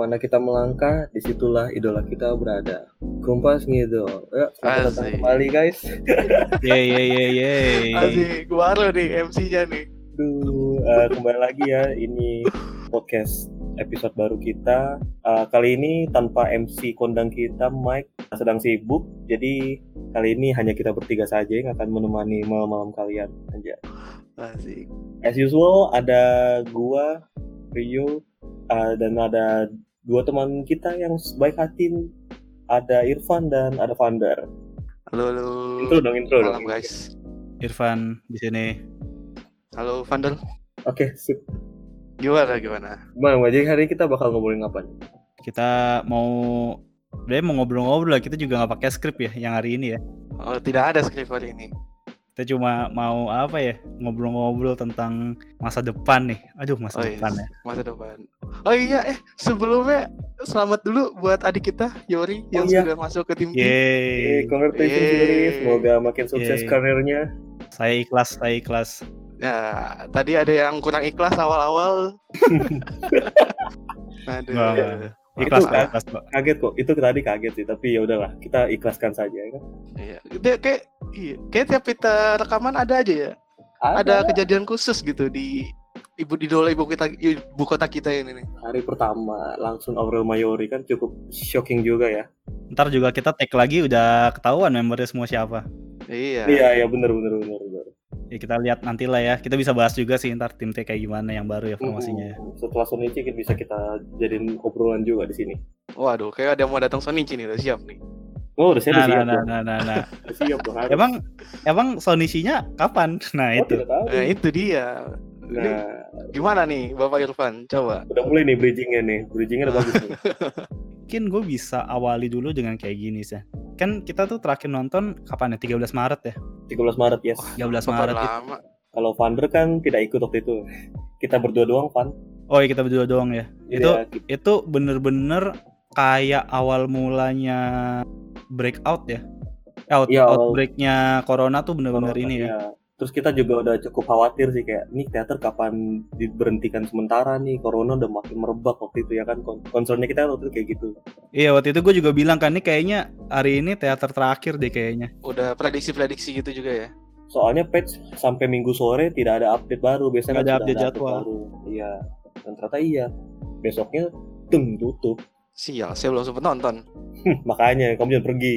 Ke mana kita melangkah, di situlah idola kita berada. Kumpas ngidol. Ya, selamat datang kembali guys. Ye ye ye ye. Asik, baru nih MC-nya nih. Duh, eh, kembali lagi ya. Ini podcast episode baru kita. Eh, kali ini tanpa MC kondang kita, Mike sedang sibuk. Jadi kali ini hanya kita bertiga saja yang akan menemani malam-malam kalian aja. Asik. As usual ada gua, Rio, uh, dan ada dua teman kita yang baik hati. Ada Irfan dan ada Vander. Halo, halo. Intro dong, intro Malam dong. guys. Irfan di sini. Halo Vandal. Oke, sip. Gimana gimana? Gimana? Jadi hari ini kita bakal ngobrolin apa nih? Kita mau Sebenarnya mau ngobrol-ngobrol lah, kita juga nggak pakai skrip ya yang hari ini ya. Oh, tidak ada skrip hari ini. Kita cuma mau apa ya, ngobrol-ngobrol tentang masa depan nih. Aduh, masa Oh, iya. depan ya. Masa depan. Oh iya, eh sebelumnya selamat dulu buat adik kita Yori yang Oh, iya. sudah masuk ke tim T. Yeay. congratulations, Yeay. Yuri. Semoga makin sukses Yeay. karirnya. Saya ikhlas, saya ikhlas. Nah, tadi ada yang kurang ikhlas awal-awal. Aduh. Ikhlas, Itu, ikhlas, Pak. Kaget kok. Itu tadi kaget sih, tapi ya udahlah, kita ikhlaskan saja ya kan. Iya. Dia kayak iya, kayak tiap kita rekaman ada aja ya. Ada kejadian khusus gitu di ibu idola ibu kita ibu kota kita ini nih. hari pertama langsung Aurel Mayori kan cukup shocking juga ya. Ntar juga kita tag lagi udah ketahuan membernya semua siapa. Iya. Iya, iya bener bener bener bener. Ya kita lihat nanti lah ya. Kita bisa bahas juga sih ntar tim T kayak gimana yang baru ya formasinya. ya. Mm, Setelah Sonichi kita bisa kita jadiin obrolan juga di sini. Waduh, kayak ada yang mau datang Sonichi nih, udah siap nih. Oh, udah Nah, nah, siap, nah, nah, nah, nah. Udah siap dong. harus. Emang emang Sonisinya kapan? Nah Oh, itu. Nah, itu dia. Ini Nah, gimana nih Bapak Irfan? Coba. udah mulai nih bridgingnya nih. Bridgingnya udah bagus nih. Mungkin gue bisa awali dulu dengan kayak gini sih. Kan kita tuh terakhir nonton kapan ya? 13 Maret ya? 13 Maret, yes. 13 Bapak Maret itu. lama. Kalau Vander kan tidak ikut waktu itu. Kita berdua doang, Van. Oh iya kita berdua doang ya. Itu Iya, ki- itu bener-bener kayak awal mulanya breakout ya. Out, Iya, awal- outbreaknya corona tuh bener-bener ini ya. Terus kita juga udah cukup khawatir sih kayak nih teater kapan diberhentikan sementara nih corona udah makin merebak waktu itu ya kan concernnya kita waktu itu kayak gitu Iya waktu itu gue juga bilang kan nih kayaknya hari ini teater terakhir deh kayaknya. Udah prediksi-prediksi gitu juga ya. soalnya patch sampai minggu sore tidak ada update baru biasanya Nggak ada kan sudah update jadwal. baru iya dan ternyata iya besoknya teng tutup Sial, saya belum sempat nonton. Makanya kamu jangan pergi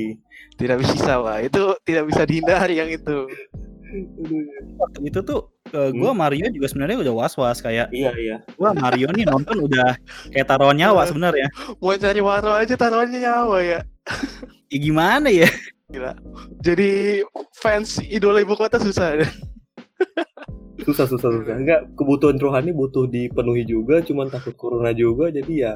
Tidak bisa, Pak. Itu tidak bisa dihindari yang itu. Waktu itu tuh gue Mario juga sebenarnya udah was-was kayak iya iya gua Mario nih nonton udah kayak taruhan nyawa sebenarnya. Mau cari waro aja taruhannya nyawa ya. Ya gimana ya? Gila. Jadi fans idola ibu kota susah. susah susah susah enggak kebutuhan rohani butuh dipenuhi juga cuman takut corona juga jadi ya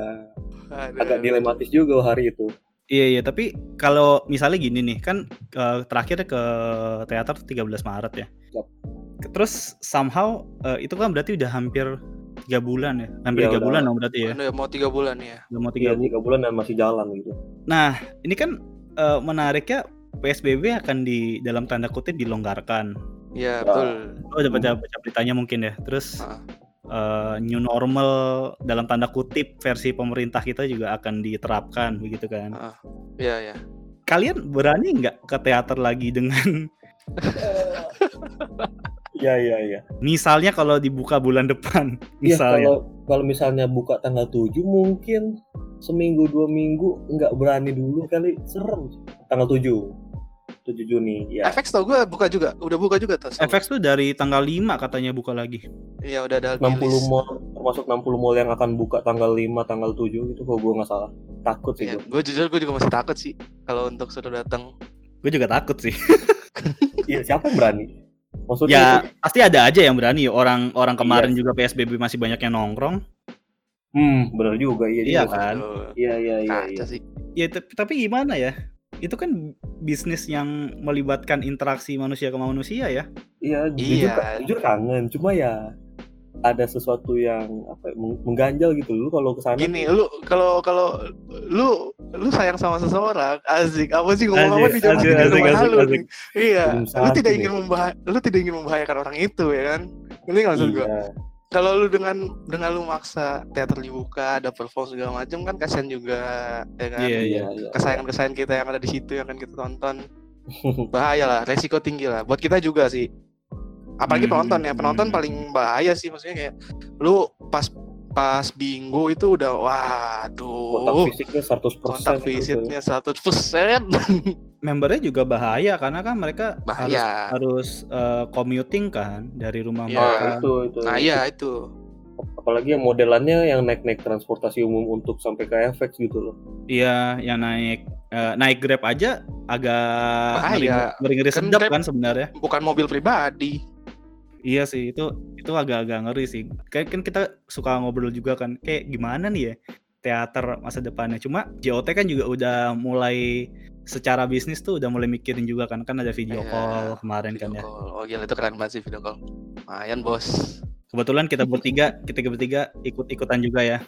Aduh. agak dilematis juga hari itu Iya iya tapi kalau misalnya gini nih kan eh, terakhir ke teater 13 Maret ya. Yap. Terus somehow eh, itu kan berarti udah hampir tiga bulan ya, hampir Iya, tiga udah. bulan dong berarti ya. Udah mau tiga bulan ya. Udah mau tiga, tiga bulan. tiga bulan dan masih jalan gitu Nah ini kan eh, menariknya PSBB akan di dalam tanda kutip dilonggarkan. Iya, Ya. betul. Oh udah baca beritanya mungkin ya. Terus. Eh, new normal dalam tanda kutip versi pemerintah kita juga akan diterapkan begitu kan. Iya, ya. Kalian berani nggak ke teater lagi dengan iya iya iya misalnya kalau dibuka bulan depan Iya misalnya kalau kalau misalnya buka tanggal 7 mungkin seminggu dua minggu nggak berani dulu kali serem tanggal 7 7 Juni ya FX tau gue buka juga. Udah buka juga tuh. FX tuh dari tanggal 5 katanya buka lagi Iya, udah ada 60 rilis. mall termasuk 60 mall yang akan buka tanggal 5 tanggal 7 gitu kalau gue nggak salah takut sih Iya, gue gue jujur gue juga masih takut sih kalau untuk suruh datang. gue juga takut sih iya siapa yang berani maksudnya ya itu- pasti ada aja yang berani orang orang kemarin Iya. juga PSBB masih banyak yang nongkrong hmm benar juga iya Iya juga. kan? Iya iya iya, iya. sih. ya tapi, tapi gimana ya itu kan bisnis yang melibatkan interaksi manusia ke manusia ya iya jujur, Iya. jujur kangen cuma ya ada sesuatu yang apa ya, meng- mengganjal gitu lu kalau ke sana Gini, lu kalau kalau lu lu sayang sama seseorang, asik. Apa sih ngomong apa di zaman asik, asik, zaman asik, lu asik. nih? Iya, lu tidak ingin membah lu tidak ingin membahayakan orang itu ya kan? Ini nggak maksud gua? Kalau lu dengan dengan lu maksa teater dibuka ada perform segala macam kan kasihan juga ya kan Iya, iya. iya. kesayangan-kesayangan kita yang ada di situ yang akan kita tonton bahaya lah resiko tinggi lah buat kita juga sih apalagi Hmm, penonton ya penonton hmm. paling bahaya sih maksudnya kayak lu pas pas bingo itu udah Kontak waduh fisiknya 100% kontak gitu. visitnya 100% Membernya juga bahaya karena kan mereka harus bahaya harus eh, commuting kan dari rumah. Nah, mereka. itu itu. nah iya itu Apalagi yang modelannya yang naik-naik transportasi umum untuk sampai ke FX gitu loh. Iya, yang naik eh, naik Grab aja agak Bahaya. ngeri-ngeri Kan sedap kan sebenarnya. bukan mobil pribadi Iya sih, itu itu agak-agak ngeri sih. Kayak kan kita suka ngobrol juga kan, kayak gimana nih ya teater masa depannya. Cuma JOT kan juga udah mulai secara bisnis tuh udah mulai mikirin juga kan, kan ada video Iya, call kemarin kan video ya. call. oh gila itu keren banget sih video call lumayan bos Kebetulan kita bertiga, kita bertiga ikut-ikutan juga ya.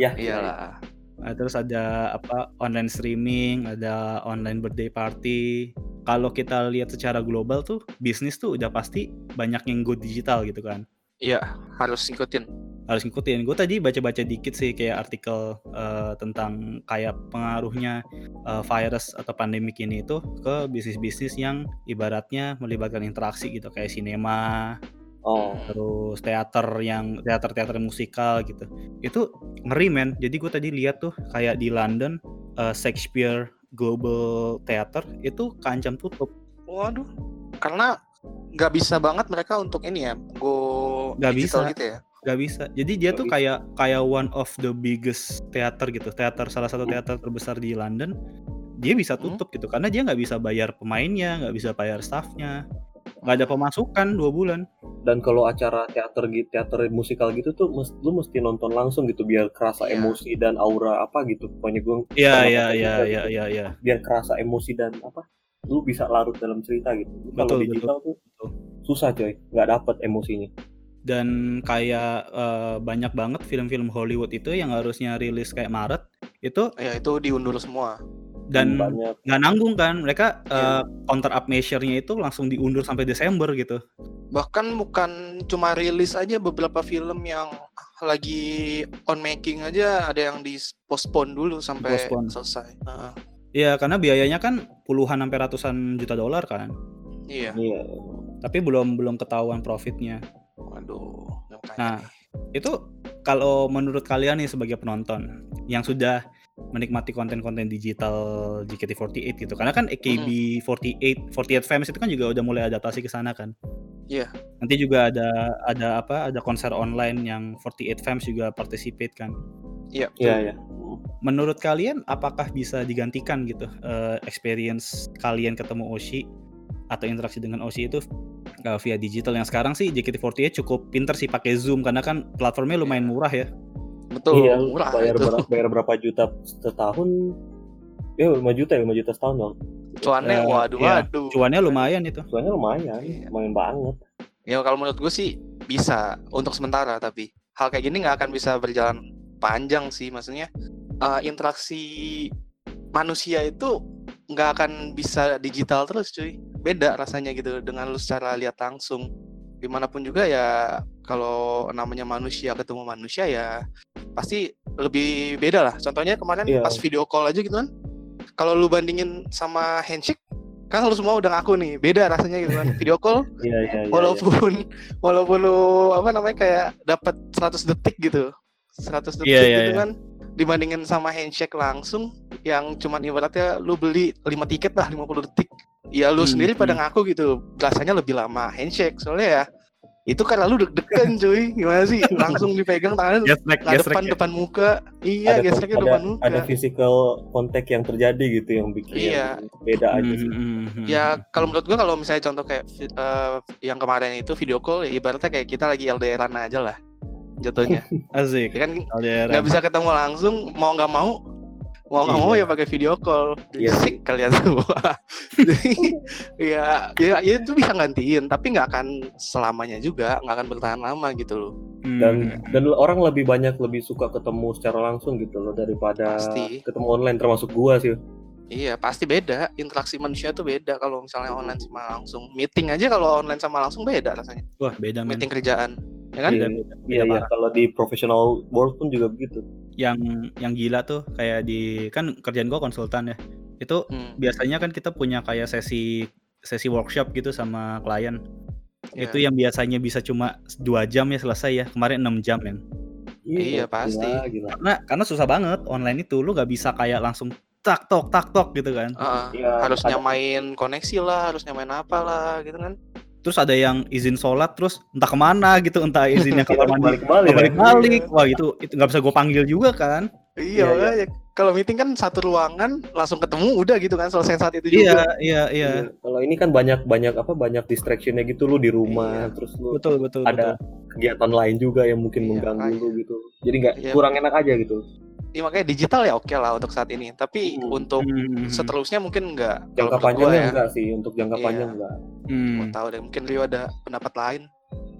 Ya, iyalah Nah, terus ada apa online streaming, ada online birthday party. Kalau kita lihat secara global tuh bisnis tuh udah pasti banyak yang go digital gitu kan. iya harus ngikutin Harus ngikutin. Gue tadi baca-baca dikit sih kayak artikel eh, tentang kayak pengaruhnya eh, virus atau pandemik ini itu ke bisnis-bisnis yang ibaratnya melibatkan interaksi gitu kayak sinema, Oh, terus teater yang teater-teater musikal gitu. Itu ngeri men. Jadi gue tadi lihat tuh kayak di London eh, Shakespeare Global Theater itu kancam tutup. Waduh. Karena nggak bisa banget mereka untuk ini ya go Nggak bisa. gitu ya? Gak bisa. Jadi dia Nggak tuh kayak kayak one of the biggest theater gitu. Teater salah satu teater terbesar di London. Dia bisa Hmm. tutup gitu karena dia nggak bisa bayar pemainnya nggak bisa bayar staffnya nggak ada pemasukan dua bulan dan kalau acara teater gitu, teater musikal gitu tuh mes- lu mesti nonton langsung gitu biar kerasa Iya. emosi dan aura apa gitu. Pokoknya gue iya iya iya iya gitu. iya iya biar kerasa emosi dan apa lu bisa larut dalam cerita gitu. Lu Kalau Betul, digital tuh betul. susah coy, nggak dapet emosinya. dan kayak eh, banyak banget film-film Hollywood itu yang harusnya rilis kayak Maret itu ya itu diundur semua dan nggak nanggung kan mereka Iya. eh, counter up measure-nya itu langsung diundur sampai Desember gitu bahkan bukan cuma rilis aja beberapa film yang lagi on making aja ada yang di postpone dulu sampai Postpone. selesai Heeh. Iya karena biayanya kan puluhan sampai ratusan juta dolar kan iya iya. tapi belum belum ketahuan profitnya waduh Nah, itu kalau menurut kalian nih sebagai penonton yang sudah menikmati konten-konten digital JKT48 gitu. Karena kan AKB48 48 Fans itu kan juga udah mulai adaptasi ke sana kan. Iya. nanti juga ada ada apa ada konser online yang 48 Fans juga participate kan. Iya. Iya, iya. menurut kalian apakah bisa digantikan gitu eh, experience kalian ketemu Oshi atau interaksi dengan Oshi itu eh, via digital? Yang sekarang sih JKT48 cukup pinter sih pakai Zoom karena kan platformnya lumayan murah ya betul iya, murah bayar itu berapa, bayar berapa juta setahun? Ya 5 juta ya, 5 juta setahun dong. cuannya Eh, waduh iya. waduh cuannya lumayan itu Soalnya lumayan, Iya. lumayan banget. ya kalau menurut gue sih bisa untuk sementara tapi hal kayak gini nggak akan bisa berjalan panjang sih maksudnya eh, interaksi manusia itu nggak akan bisa digital terus cuy beda rasanya gitu dengan lu secara lihat langsung di mana pun juga ya kalau namanya manusia ketemu manusia ya pasti lebih beda lah contohnya kemarin Iya. pas video call aja gitu kan kalau lu bandingin sama handshake kan lu semua udah ngaku nih beda rasanya gitu kan video call Iya, iya, iya. walaupun walaupun lu apa namanya kayak dapat 100 detik gitu 100 detik Iya, iya, gitu iya. kan dibandingin sama handshake langsung yang cuman ibaratnya lu beli 5 tiket lah 50 detik ya lu Hmm, sendiri pada hmm. ngaku gitu rasanya lebih lama handshake soalnya ya itu karena lu deg-degan cuy gimana sih langsung dipegang tangan gesrek lah gesrek depan ya. depan muka iya ada, gesreknya ada, depan muka ada physical contact yang terjadi gitu yang bikin Iya. beda aja sih. Mhm, mhm, mhm. Ya kalau menurut gua kalau misalnya contoh kayak eh, yang kemarin itu video call ya ibaratnya kayak kita lagi LDRan aja lah jatuhnya. asik ya kan nggak bisa ketemu langsung mau nggak mau mau nggak mau ya pakai video call. Iya sih. Kalian semua. Jadi ya, ya ya itu bisa gantiin tapi nggak akan selamanya juga nggak akan bertahan lama gitu loh. Hmm. dan dan orang lebih banyak lebih suka ketemu secara langsung gitu loh daripada Pasti. ketemu online termasuk gua sih Iya pasti beda interaksi manusia tuh beda kalau misalnya online sama langsung meeting aja kalau online sama langsung beda rasanya wah beda men meeting kerjaan ya kan? Iya, Iya, iya. Kalau di professional world pun juga begitu. Yang yang gila tuh kayak di kan kerjaan gua konsultan ya. Itu Hmm, biasanya kan kita punya kayak sesi sesi workshop gitu sama klien. iya. Itu yang biasanya bisa cuma dua jam ya selesai ya. Kemarin 6 jam men. Iya, pasti. Gila, gila. Karena karena susah banget online itu lu gak bisa kayak langsung tak tok tak tok gitu kan. Heeh. Iya, harus ada- nyamain koneksi lah, harus nyamain apa lah, gitu kan? Terus ada yang izin sholat terus entah ke mana gitu entah izinnya kamar harus mandi balik kan? balik wah itu itu nggak bisa gue panggil juga kan Iya, Iya, iya. makanya kalau meeting kan satu ruangan langsung ketemu udah gitu kan selesai saat itu iya juga. iya iya Iya. Kalau ini kan banyak banyak apa banyak distractionnya gitu lu di rumah Iya. terus lu betul betul ada kegiatan lain juga yang mungkin Iya, mengganggu lu gitu. Jadi nggak Iya. kurang enak aja gitu. Iya, makanya digital ya oke lah untuk saat ini. Tapi Hmm. untuk Hmm, seterusnya mungkin enggak. Jangka panjangnya ya. enggak sih, untuk jangka Iya. panjang enggak. hmm. Gua tahu deh, mungkin Rio ada pendapat lain.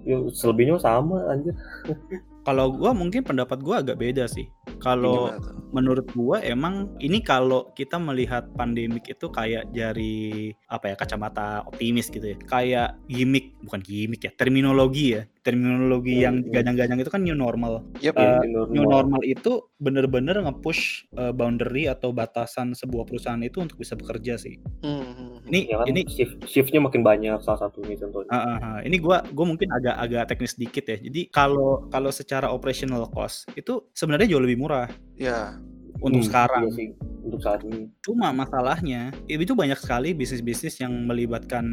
Ya, selebihnya sama anjir. kalau gua mungkin pendapat gua agak beda sih kalau menurut gua emang ini kalau kita melihat pandemik itu kayak dari apa ya kacamata optimis gitu ya kayak gimmick bukan gimmick ya terminologi ya terminologi Hmm, yang hmm. digadang-gadang itu kan new normal Yep. Iya, new new normal. normal itu bener-bener nge-push uh, boundary atau batasan sebuah perusahaan itu untuk bisa bekerja sih. Hmm, hmm. Ini Ya kan ini shift shiftnya makin banyak salah satunya contohnya. ah, ah, ah. ini gua gua mungkin agak agak teknis dikit ya. Jadi kalau kalau secara operational cost itu sebenarnya jauh lebih murah Ya, untuk Hmm, sekarang. iya sih, untuk saat ini. Cuma masalahnya itu banyak sekali bisnis-bisnis yang melibatkan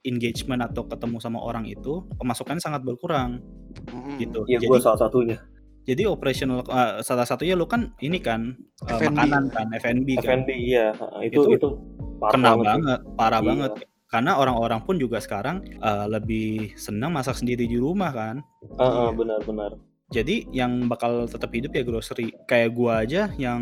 engagement atau ketemu sama orang itu pemasukannya sangat berkurang hmm. gitu. Iya, Jadi gua salah satunya. jadi operational uh, salah satunya lu kan ini kan uh, F&B. makanan kan F&B kan. F&B iya, itu Itu itu, parah kena banget. banget, parah Iya. banget. Karena orang-orang pun juga sekarang uh, lebih senang masak sendiri di rumah kan. Ah, ah, Iya. benar-benar. Jadi yang bakal tetap hidup ya grocery. Kayak gua aja yang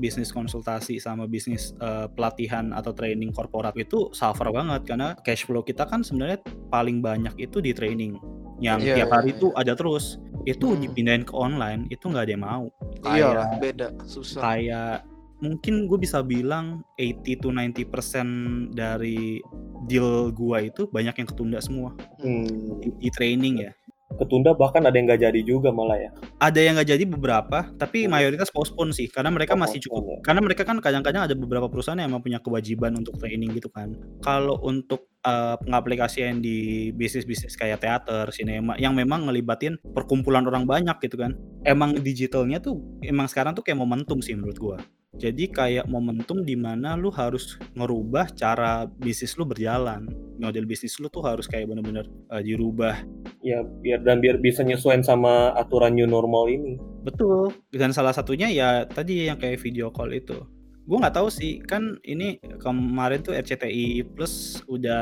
bisnis konsultasi sama bisnis uh, pelatihan atau training korporat itu suffer banget karena cash flow kita kan sebenarnya paling banyak itu di training. Yang Iya, tiap iya, hari iya. itu ada terus. Itu Hmm. dipindahin ke online itu nggak ada yang mau. Iya Kayak beda, susah. kayak mungkin gue bisa bilang 80 to 90% dari deal gua itu banyak yang ketunda semua Hmm. di, di training ya. Ketunda bahkan ada yang nggak jadi juga malah ya. Ada yang nggak jadi beberapa, tapi Hmm. mayoritas postpone sih karena mereka Oh, masih cukup. ya. Karena mereka kan kadang-kadang ada beberapa perusahaan yang emang punya kewajiban untuk training gitu kan. Kalau untuk uh, pengaplikasian di bisnis-bisnis kayak teater, sinema yang memang ngelibatin perkumpulan orang banyak gitu kan. Emang digitalnya tuh emang sekarang tuh kayak momentum sih menurut gua. Jadi kayak momentum di mana lu harus ngerubah cara bisnis lu berjalan. Model bisnis lu tuh harus kayak bener-bener uh, dirubah. Ya biar dan biar bisa nyesuaiin sama aturan new normal ini. Betul. Dan salah satunya ya tadi yang kayak video call itu. Gue nggak tahu sih, kan ini kemarin tuh RCTI Plus udah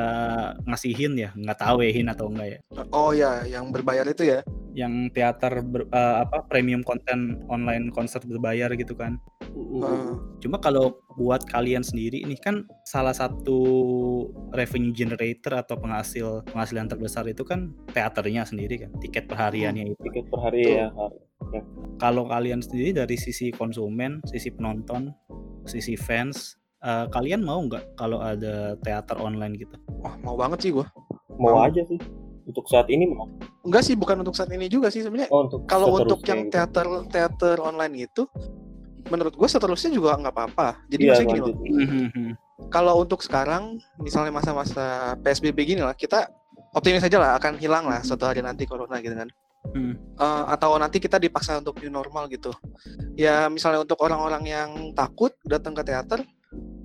ngasihin ya, nggak tahu ya hin atau enggak ya. Oh ya, yang berbayar itu ya. Yang teater ber- eh, apa premium konten online konser berbayar gitu kan. Heeh. Cuma kalau buat kalian sendiri ini kan salah satu revenue generator atau penghasil penghasilan terbesar itu kan teaternya sendiri kan, tiket perhariannya itu. Tiket per hari Betul. ya. Kalau kalian sendiri dari sisi konsumen, sisi penonton, sisi fans, eh, kalian mau nggak kalau ada teater online gitu? Wah, mau banget sih gua. Mau Mau. aja sih. Untuk saat ini mau. Enggak sih, bukan untuk saat ini juga sih sebenarnya. Oh, Kalau untuk yang gitu. teater teater online itu menurut gue seterusnya juga nggak apa-apa. Jadi Iya, maksudnya gini loh. lanjut. Kalau untuk sekarang, misalnya masa-masa PSBB gini lah, kita optimis aja lah akan hilang lah suatu hari nanti corona gitu kan. Hmm. Eh, atau nanti kita dipaksa untuk new normal gitu. Ya misalnya untuk orang-orang yang takut datang ke teater,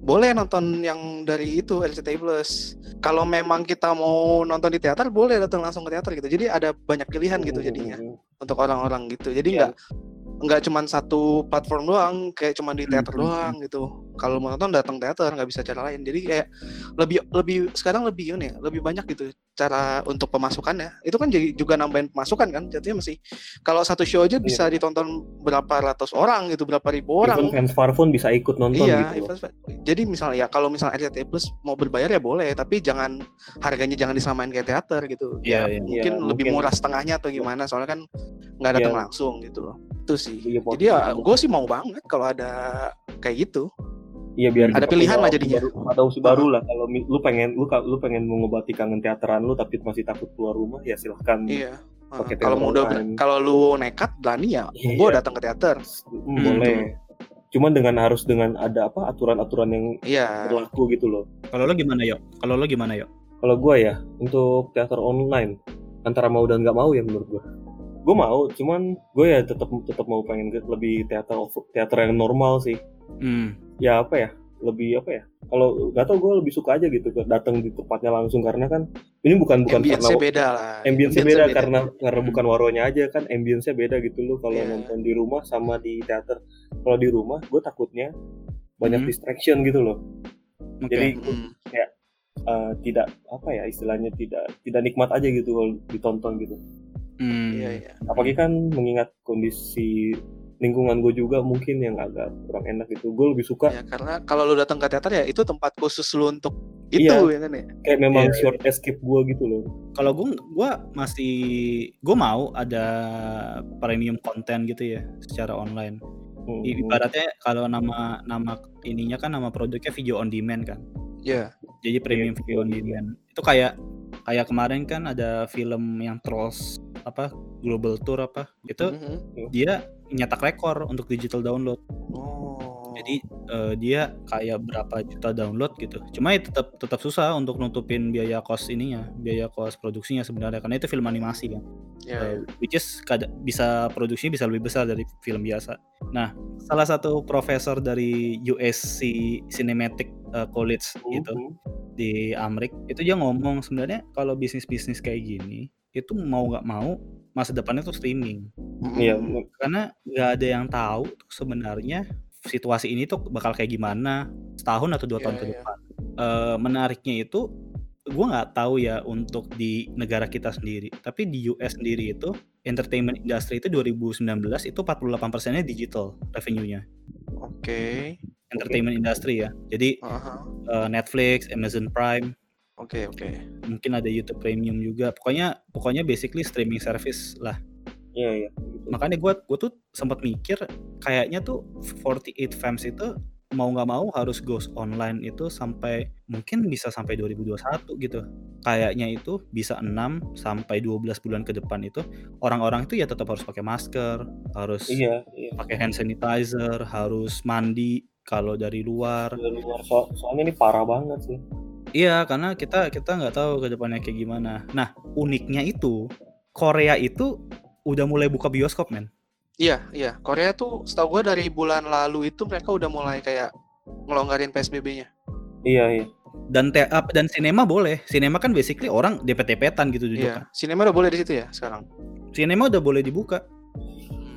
boleh nonton yang dari itu RCTI Plus. Kalau memang kita mau nonton di teater, boleh datang langsung ke teater gitu. Jadi ada banyak pilihan gitu jadinya Hmm. untuk orang-orang gitu. Jadi Iya. nggak nggak cuman satu platform doang, kayak cuman di teater Hmm, hmm, doang gitu. Kalau mau nonton datang teater, nggak bisa cara lain. Jadi kayak lebih lebih sekarang lebih ini ya, lebih banyak gitu cara untuk pemasukannya. Itu kan jadi juga nambahin pemasukan kan. Jadinya masih kalau satu show aja bisa ditonton berapa ratus orang gitu, berapa ribu orang. Even fans Farfun bisa ikut nonton Iya, gitu. loh. event- jadi misalnya ya kalau misalnya RCTI Plus mau berbayar ya boleh, tapi jangan harganya jangan disamain kayak teater gitu. Iya, Ya, iya. mungkin Iya, lebih mungkin. murah setengahnya atau gimana, soalnya kan nggak datang Iya. langsung gitu loh. Itu sih. Iya, Jadi ya gue sih mau banget kalau ada kayak gitu. Iya biar Ada pilihan lah jadinya. baru- Ada opsi baru lah kalau lu pengen lu lu pengen mengobati kangen teateran lu tapi masih takut keluar rumah ya silahkan Iya. Uh, Pakai kalau teater mau udah online. kalau lu nekat berani ya, Iya. gue datang ke teater. Hmm, boleh. Cuman dengan harus dengan ada apa aturan-aturan yang Iya. berlaku gitu loh. Kalau lo gimana yo? Kalau lo gimana yo? Kalau gue ya untuk teater online antara mau dan nggak mau ya menurut gue. Gue mau, cuman gue ya tetap tetap mau pengen ke- lebih teater teater yang normal sih. Hmm. Ya apa ya? Lebih apa ya? Kalau nggak tau gue lebih suka aja gitu datang di tempatnya langsung karena kan ini bukan bukan Ambience-nya karena beda lah. ambience beda karena karena Hmm. bukan waronya aja kan ambience beda gitu loh kalau Iya. nonton di rumah sama di teater. Kalau di rumah gue takutnya banyak Hmm. distraction gitu loh. Oke. Jadi Mm. eh, tidak apa ya istilahnya tidak tidak nikmat aja gitu kalau ditonton gitu. Hmm. Iya iya. apalagi kan mengingat kondisi lingkungan gue juga mungkin yang agak kurang enak gitu gue lebih suka Ya, karena kalau lu datang ke teater ya itu tempat khusus lu untuk itu Iya. ya kan ya. kayak memang Iya, short escape gue gitu loh Kalau gue, gue masih, gue mau ada premium konten gitu ya secara online. Hmm, Ibaratnya kalau nama nama ininya kan nama produknya video on demand kan. Iya. Jadi premium Iya, video on iya. demand. Itu kayak kayak kemarin kan ada film yang Trolls apa Global Tour apa itu Mhm. dia nyetak rekor untuk digital download. Oh. Jadi eh, dia kayak berapa juta download gitu. Cuma ya tetap tetap susah untuk nutupin biaya kos ininya, biaya kos produksinya sebenarnya karena itu film animasi kan. ya, Eh, which is kada- bisa produksinya bisa lebih besar dari film biasa. Nah, salah satu profesor dari USC Cinematic eh, College gitu Hmm, di Amrik itu dia ngomong sebenarnya kalau bisnis-bisnis kayak gini itu mau nggak mau masa depannya tuh streaming iya karena nggak ada yang tahu tuh sebenarnya situasi ini tuh bakal kayak gimana setahun atau dua Iya, tahun ke iya. depan. Eh, menariknya itu gue nggak tahu ya untuk di negara kita sendiri tapi di US sendiri itu entertainment industry itu 2019 itu 48 persennya digital revenue-nya Oke. entertainment industry ya jadi Aha. eh, Netflix, Amazon Prime Oke oke. mungkin ada YouTube Premium juga. Pokoknya pokoknya basically streaming service lah. Iya iya. Gitu. makanya gue gue tuh sempat mikir kayaknya tuh 48 Fams itu mau nggak mau harus goes online itu sampai mungkin bisa sampai 2021 gitu. Kayaknya itu bisa 6 sampai 12 bulan ke depan itu orang-orang itu ya tetap harus pakai masker harus iya iya. pakai hand sanitizer harus mandi kalau dari luar. Dari luar. So- soalnya ini parah banget sih Iya, karena kita kita nggak tahu ke depannya kayak gimana. Nah, uniknya itu Korea itu udah mulai buka bioskop, men. Iya iya. Korea tuh setahu gua dari bulan lalu itu mereka udah mulai kayak ngelonggarin PSBB-nya. iya iya Dan te- dan sinema boleh. Sinema kan basically orang depet-depetan gitu duduk Iya. kan. Sinema udah boleh di situ ya sekarang. Sinema udah boleh dibuka.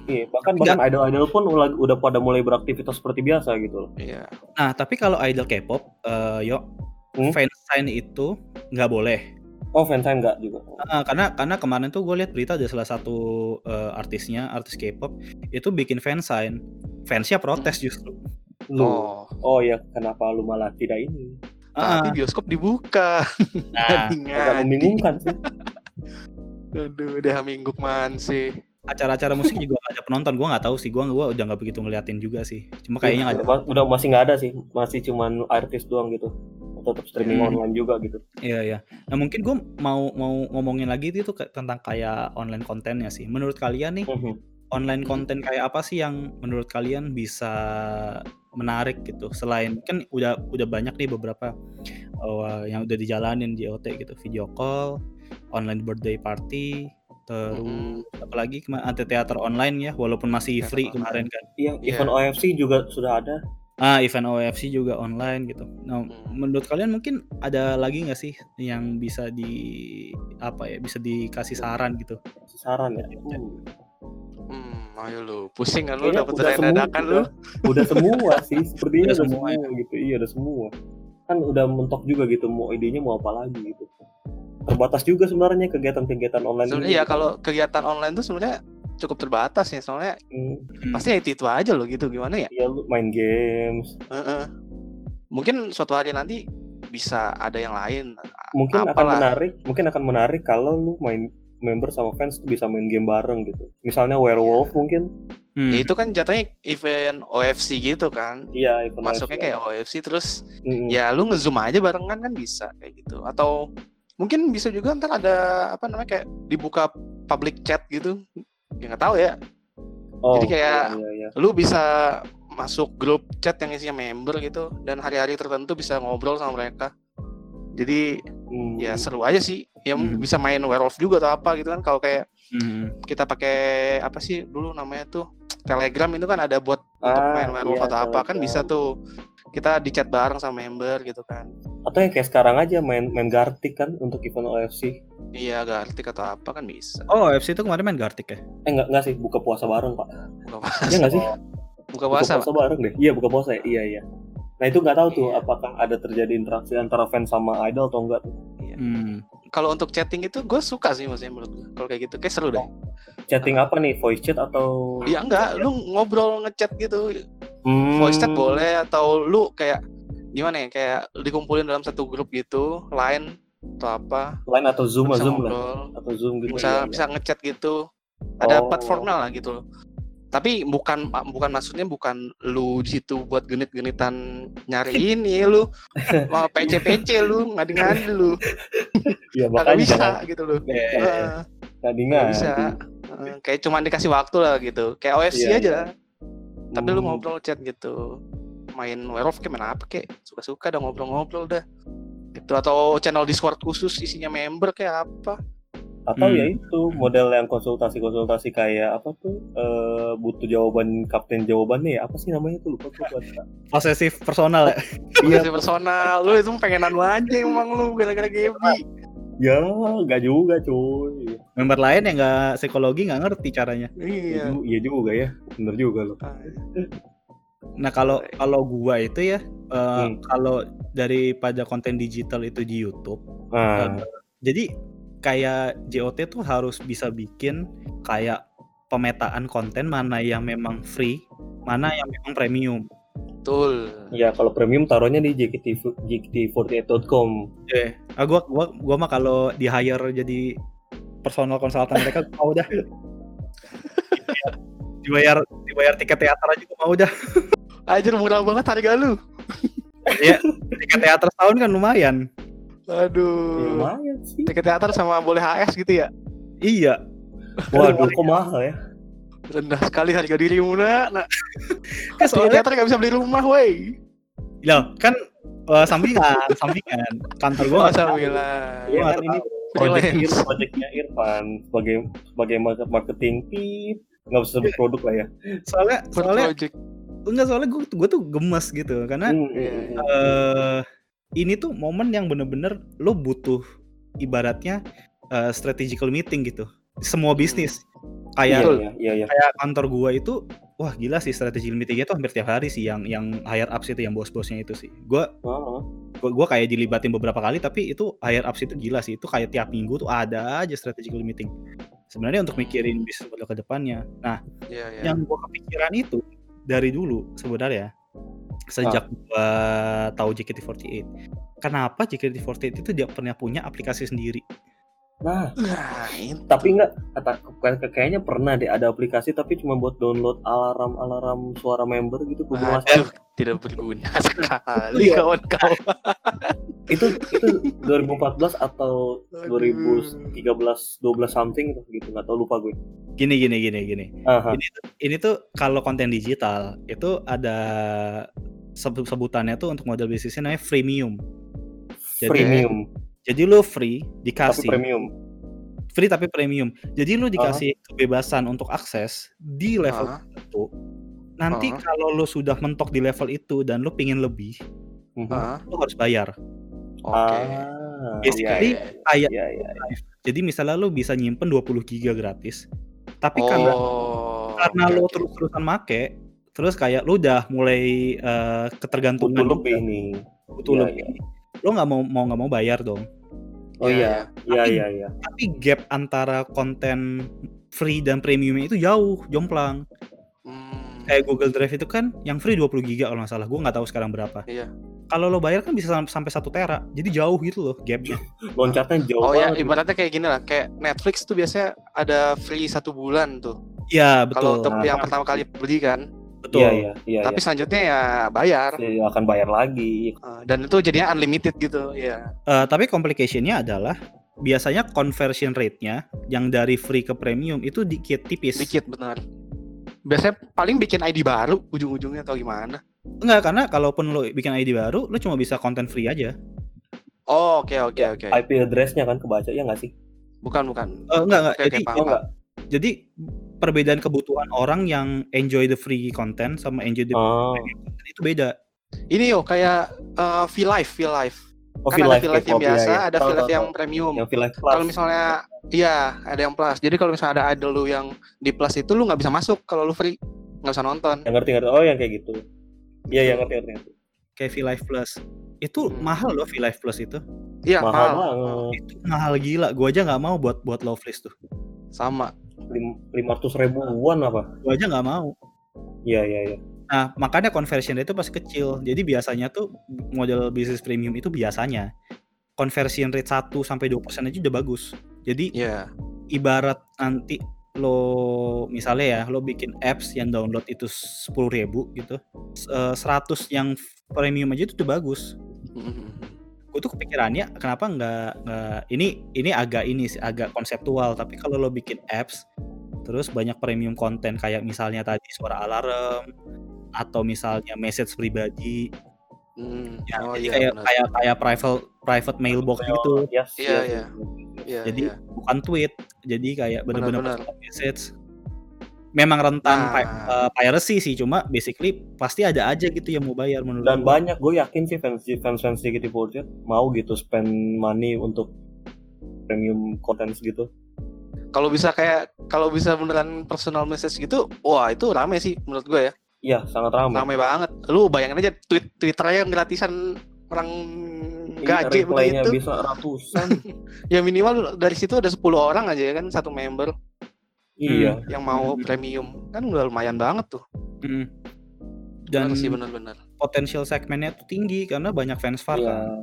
iya bahkan bahkan idol idol pun udah, udah pada mulai beraktivitas seperti biasa gitu loh Iya. Nah, tapi kalau idol K-pop, eh yo Hmm? fansign itu nggak boleh. oh fansign enggak juga Ah, karena karena kemarin tuh gue lihat berita ada salah satu eh, artisnya, artis K-pop itu bikin fansign. Fansnya protes justru. lu Oh. oh ya kenapa lu malah tidak ini Ah, Tapi bioskop dibuka. nah, agak membingungkan sih Aduh, udah mingguk man sih. acara-acara musik juga nggak ada penonton gue nggak tahu sih gue gua udah nggak begitu ngeliatin juga sih cuma kayaknya nggak ada udah masih nggak ada sih masih cuman artis doang gitu tetap streaming Hmm. online juga gitu. Iya iya. Nah mungkin gue mau mau ngomongin lagi itu tentang kayak online kontennya sih. Menurut kalian nih Mhm. online konten kayak apa sih yang menurut kalian bisa menarik gitu? Selain kan udah udah banyak nih beberapa uh, yang udah dijalanin di OT gitu. Video call online birthday party terus Mm, apalagi kema- anti teater online ya walaupun masih free kemarin kan. Iya, Iya. event OFC juga sudah ada. Ah, event OFC juga online gitu. Nah, Hmm. menurut kalian mungkin ada lagi nggak sih yang bisa di apa ya, bisa dikasih saran gitu? Saran ya. Hmm. Hmm, ayo lu. Pusing kan lu semua, dadakan lu. udah, semua sih, sepertinya Udah udah, semua semua, gitu. Iya, udah semua. Kan udah mentok juga gitu mau idenya mau apa lagi gitu. Terbatas juga sebenarnya kegiatan-kegiatan online Sebenarnya ini. ya kalau kegiatan online tuh sebenarnya cukup terbatas ya soalnya Hmm, pasti itu itu aja loh gitu gimana ya Iya, lu main games. Heeh. mungkin suatu hari nanti bisa ada yang lain Mungkin akan Apalah. menarik, mungkin akan menarik kalau lu main member sama fans tuh bisa main game bareng gitu. Misalnya Werewolf mungkin. Hmm. Ya, itu kan jatuhnya event OFC gitu kan Iya, event masuknya OFC. kayak OFC terus Mm-mm. ya lu ngezoom aja barengan kan bisa kayak gitu atau mungkin bisa juga ntar ada apa namanya kayak dibuka public chat gitu ya nggak tahu ya Oh, Jadi kayak- iya, iya. lu bisa masuk grup chat yang isinya member gitu dan hari-hari tertentu bisa ngobrol sama mereka jadi Hmm. ya seru aja sih ya Hmm. bisa main werewolf juga atau apa gitu kan kalau kayak Hmm. kita pakai apa sih dulu namanya tuh telegram itu kan ada buat untuk Ah, main werewolf iya, atau apa kan bisa tuh kita di chat bareng sama member gitu kan Atau yang kayak sekarang aja main main Gartic kan untuk event OFC. iya gartik atau apa kan bisa Oh, FC itu kemarin main Gartic ya? Eh enggak enggak sih, buka puasa bareng, Pak. buka puasa Iya enggak sih? buka puasa Buka puasa bareng deh. Iya, buka puasa ya. Iya, iya. Nah, itu nggak tahu tuh Iya. apakah ada terjadi interaksi antara fans sama idol atau enggak tuh. Hmm. kalau untuk chatting itu gue suka sih maksudnya menurut gue kalau kayak gitu kayak seru deh Chatting apa nih? Voice chat atau Iya enggak, lu ngobrol ngechat gitu. Hmm. Voice chat boleh atau lu kayak gimana ya? Kayak dikumpulin dalam satu grup gitu, line atau apa. Line atau Zoom, bisa Zoom lah. ngobrol, Atau Zoom gitu. bisa iya. bisa ngechat gitu. Ada Oh. platformnya lah gitu loh. Tapi bukan bukan maksudnya bukan lu di situ buat genit-genitan nyari ini lu mau PC-PC lu ngadi-ngadi lu Iya, kagak makanya bisa jangan gitu loh Eh, Heeh. tadi nggak bisa Eh, kayak cuman dikasih waktu lah gitu kayak OFC Iya, aja iya. Tapi lu Hmm. ngobrol chat gitu main werewolf kayak main apa kayak suka-suka dah ngobrol-ngobrol dah gitu atau channel discord khusus isinya member kayak apa Atau Hmm. ya itu model yang konsultasi-konsultasi kayak apa tuh eh, butuh jawaban kapten jawabannya ya apa sih namanya tuh lupa tuh. Posesif personal ya? Iya. Iya personal lu itu pengenan lu aja emang lu gara-gara Gaby Ya, nggak juga cuy. Member lain yang nggak psikologi nggak ngerti caranya. Iya. iya ju- Iya juga ya, bener juga loh. Nah kalau kalau gua itu ya, eh, Hmm. kalau daripada konten digital itu di YouTube, Nah, jadi kayak JOT tuh harus bisa bikin kayak pemetaan konten mana yang memang free, mana yang memang premium. Betul ya kalau premium taruhnya di JKT JKT48.com. Eh, ah gua gua gua mah kalau di hire jadi personal konsultan mereka gua mau dah. dibayar dibayar tiket teater aja gua mau dah. Anjir murah banget harga lu Tiket teater setahun kan lumayan. Ya, aduh lumayan sih. tiket teater sama boleh HS gitu ya Iya. Waduh, kok mahal ya? Rendah sekali harga dirimu nak nak Kan soalnya teater gak bisa beli rumah woi Loh, kan eh, sampingan, sampingan. Kantor gua nggak tahu. Alhamdulillah Iya nggak kan ini project. Ir- projectnya Irfan sebagai sebagai market- marketing tip nggak usah sebut produk lah ya. Soalnya soalnya project enggak soalnya gua gua tuh gemes gitu karena Hmm, Iya. hmm. eh ini tuh momen yang bener-bener lo butuh ibaratnya eh, strategical meeting gitu. Semua bisnis kayak. Iya, iya, iya. kayak kantor gua itu wah gila sih strategical meetingnya tuh hampir tiap hari sih yang yang higher ups itu yang bos-bosnya itu sih. Gua Heeh. gua, gua kayak dilibatin beberapa kali tapi itu higher ups itu gila sih. Itu kayak tiap minggu tuh ada aja strategical meeting. Sebenarnya untuk mikirin bisnis model ke depannya. Nah, Iya, iya. yang gua kepikiran itu dari dulu sebenarnya sejak gua tahu JKT48 kenapa JKT48 itu dia pernah punya aplikasi sendiri Nah, Nah, itu. tapi nggak kata kayak- kayaknya pernah deh ada aplikasi tapi cuma buat download alarm-alarm suara member gitu gua Aduh, tidak berguna sekali Iya. kawan-kawan. itu itu 2014 atau 2013 12 something gitu, gitu nggak tahu lupa gue. gini gini gini gini Aha. ini tuh ini tuh kalau konten digital itu ada seb- sebutannya tuh untuk model bisnisnya namanya freemium Jadi- Premium, jadi lo free tapi dikasih premium. free tapi premium jadi lu dikasih kebebasan untuk akses di level Ah. tertentu nanti Ah. kalau lu sudah mentok di level itu dan lu pingin lebih Mhm. Ah, lu harus bayar Oke. Ah, Basically, iya, kayak iya, iya. Jadi misalnya lu bisa nyimpen 20 giga gratis. Tapi karena Oh, karena oke, lu terus-terusan make, terus kayak lu udah mulai eh, ketergantungan Butuh lebih nih. butuh Iya, lebih. Lu nggak mau mau nggak mau bayar dong. Oh Iya, iya, iya, Tapi- iya, iya. Tapi gap antara konten free dan premium itu jauh, jomplang. Hmm, Kayak Google Drive itu kan yang free 20 giga kalau nggak salah. Gua nggak tahu sekarang berapa. Iya. Kalau lo bayar kan bisa sam- sampai 1 tera. Jadi jauh gitu loh gapnya. Loncatnya jauh Oh ya, ibaratnya kayak gini lah, kayak Netflix tuh biasanya ada free satu bulan tuh. Iya, Kalau betul. untuk Nah. yang pertama kali beli kan, Betul. Iya iya iya. Tapi selanjutnya ya bayar. iya. akan bayar lagi. Uh, dan itu jadinya unlimited gitu ya. Eh, tapi complication-nya adalah biasanya conversion rate-nya yang dari free ke premium itu dikit tipis. Dikit benar. Biasanya paling bikin ID baru ujung-ujungnya atau gimana? Enggak, karena kalaupun lo bikin ID baru, lo cuma bisa content free aja. Oh, oke oke oke. IP address-nya kan kebaca ya nggak sih? Bukan bukan. Eh, enggak, enggak. Oke, jadi, paham, Oh enggak. jadi perbedaan kebutuhan orang yang enjoy the free content sama enjoy the Oh. content itu beda. Ini yo kayak uh, V-Live, V-Live. Oh, kan ada yang biasa, iya. ada V-Live tahu, yang premium. yang V-Live Plus. Kalau misalnya iya, ada yang plus. Jadi kalau misalnya ada idol lu yang di plus itu lu nggak bisa masuk kalau lu free. nggak bisa nonton. yang ngerti ngerti. Oh yang kayak gitu. Iya yang ngerti ngerti. Kayak V-Live Plus. Itu Hmm. mahal loh V-Live Plus itu. Iya, Mahal mahal. Itu mahal gila. Gua aja nggak mau buat buat Loveless tuh. Sama. Lima ratus ribuan apa? Gua aja nggak mau. Iya iya iya. Nah, makanya conversion rate itu pasti kecil. Jadi biasanya tuh model bisnis premium itu biasanya conversion rate 1 sampai 2% aja udah bagus. Jadi Iya. ibarat nanti lo misalnya ya lo bikin apps yang download itu 10.000 gitu. s- eh, 100 yang premium aja itu udah bagus. Gue tuh kepikirannya kenapa nggak nggak ini ini agak ini sih agak konseptual tapi kalau lo bikin apps terus banyak premium konten kayak misalnya tadi suara alarm atau misalnya message pribadi Hmm. Ya, Oh jadi iya. kayak benar. kayak kayak private private mailbox gitu. Yes, Iya, iya. Iya, Jadi iya. bukan tweet. Jadi kayak bener-bener Benar-benar. message. Memang rentan Nah. pi- eh, piracy sih, cuma basically pasti ada aja gitu yang mau bayar menurut Dan gua. banyak gue yakin sih fans fans fans JKT48 mau gitu spend money untuk premium content gitu. Kalau bisa kayak kalau bisa beneran personal message gitu, wah itu rame sih menurut gue ya. Iya sangat ramai. Rame banget. Lu bayangin aja tweet Twitter yang gratisan orang gaji begitu. bisa ratusan. Ya minimal dari situ ada 10 orang aja ya kan satu member iya. yang mau premium. Kan udah lumayan banget tuh. Mm. Dan Bener sih bener-bener. potensial segmennya tuh tinggi karena banyak fans VAR Iya. kan.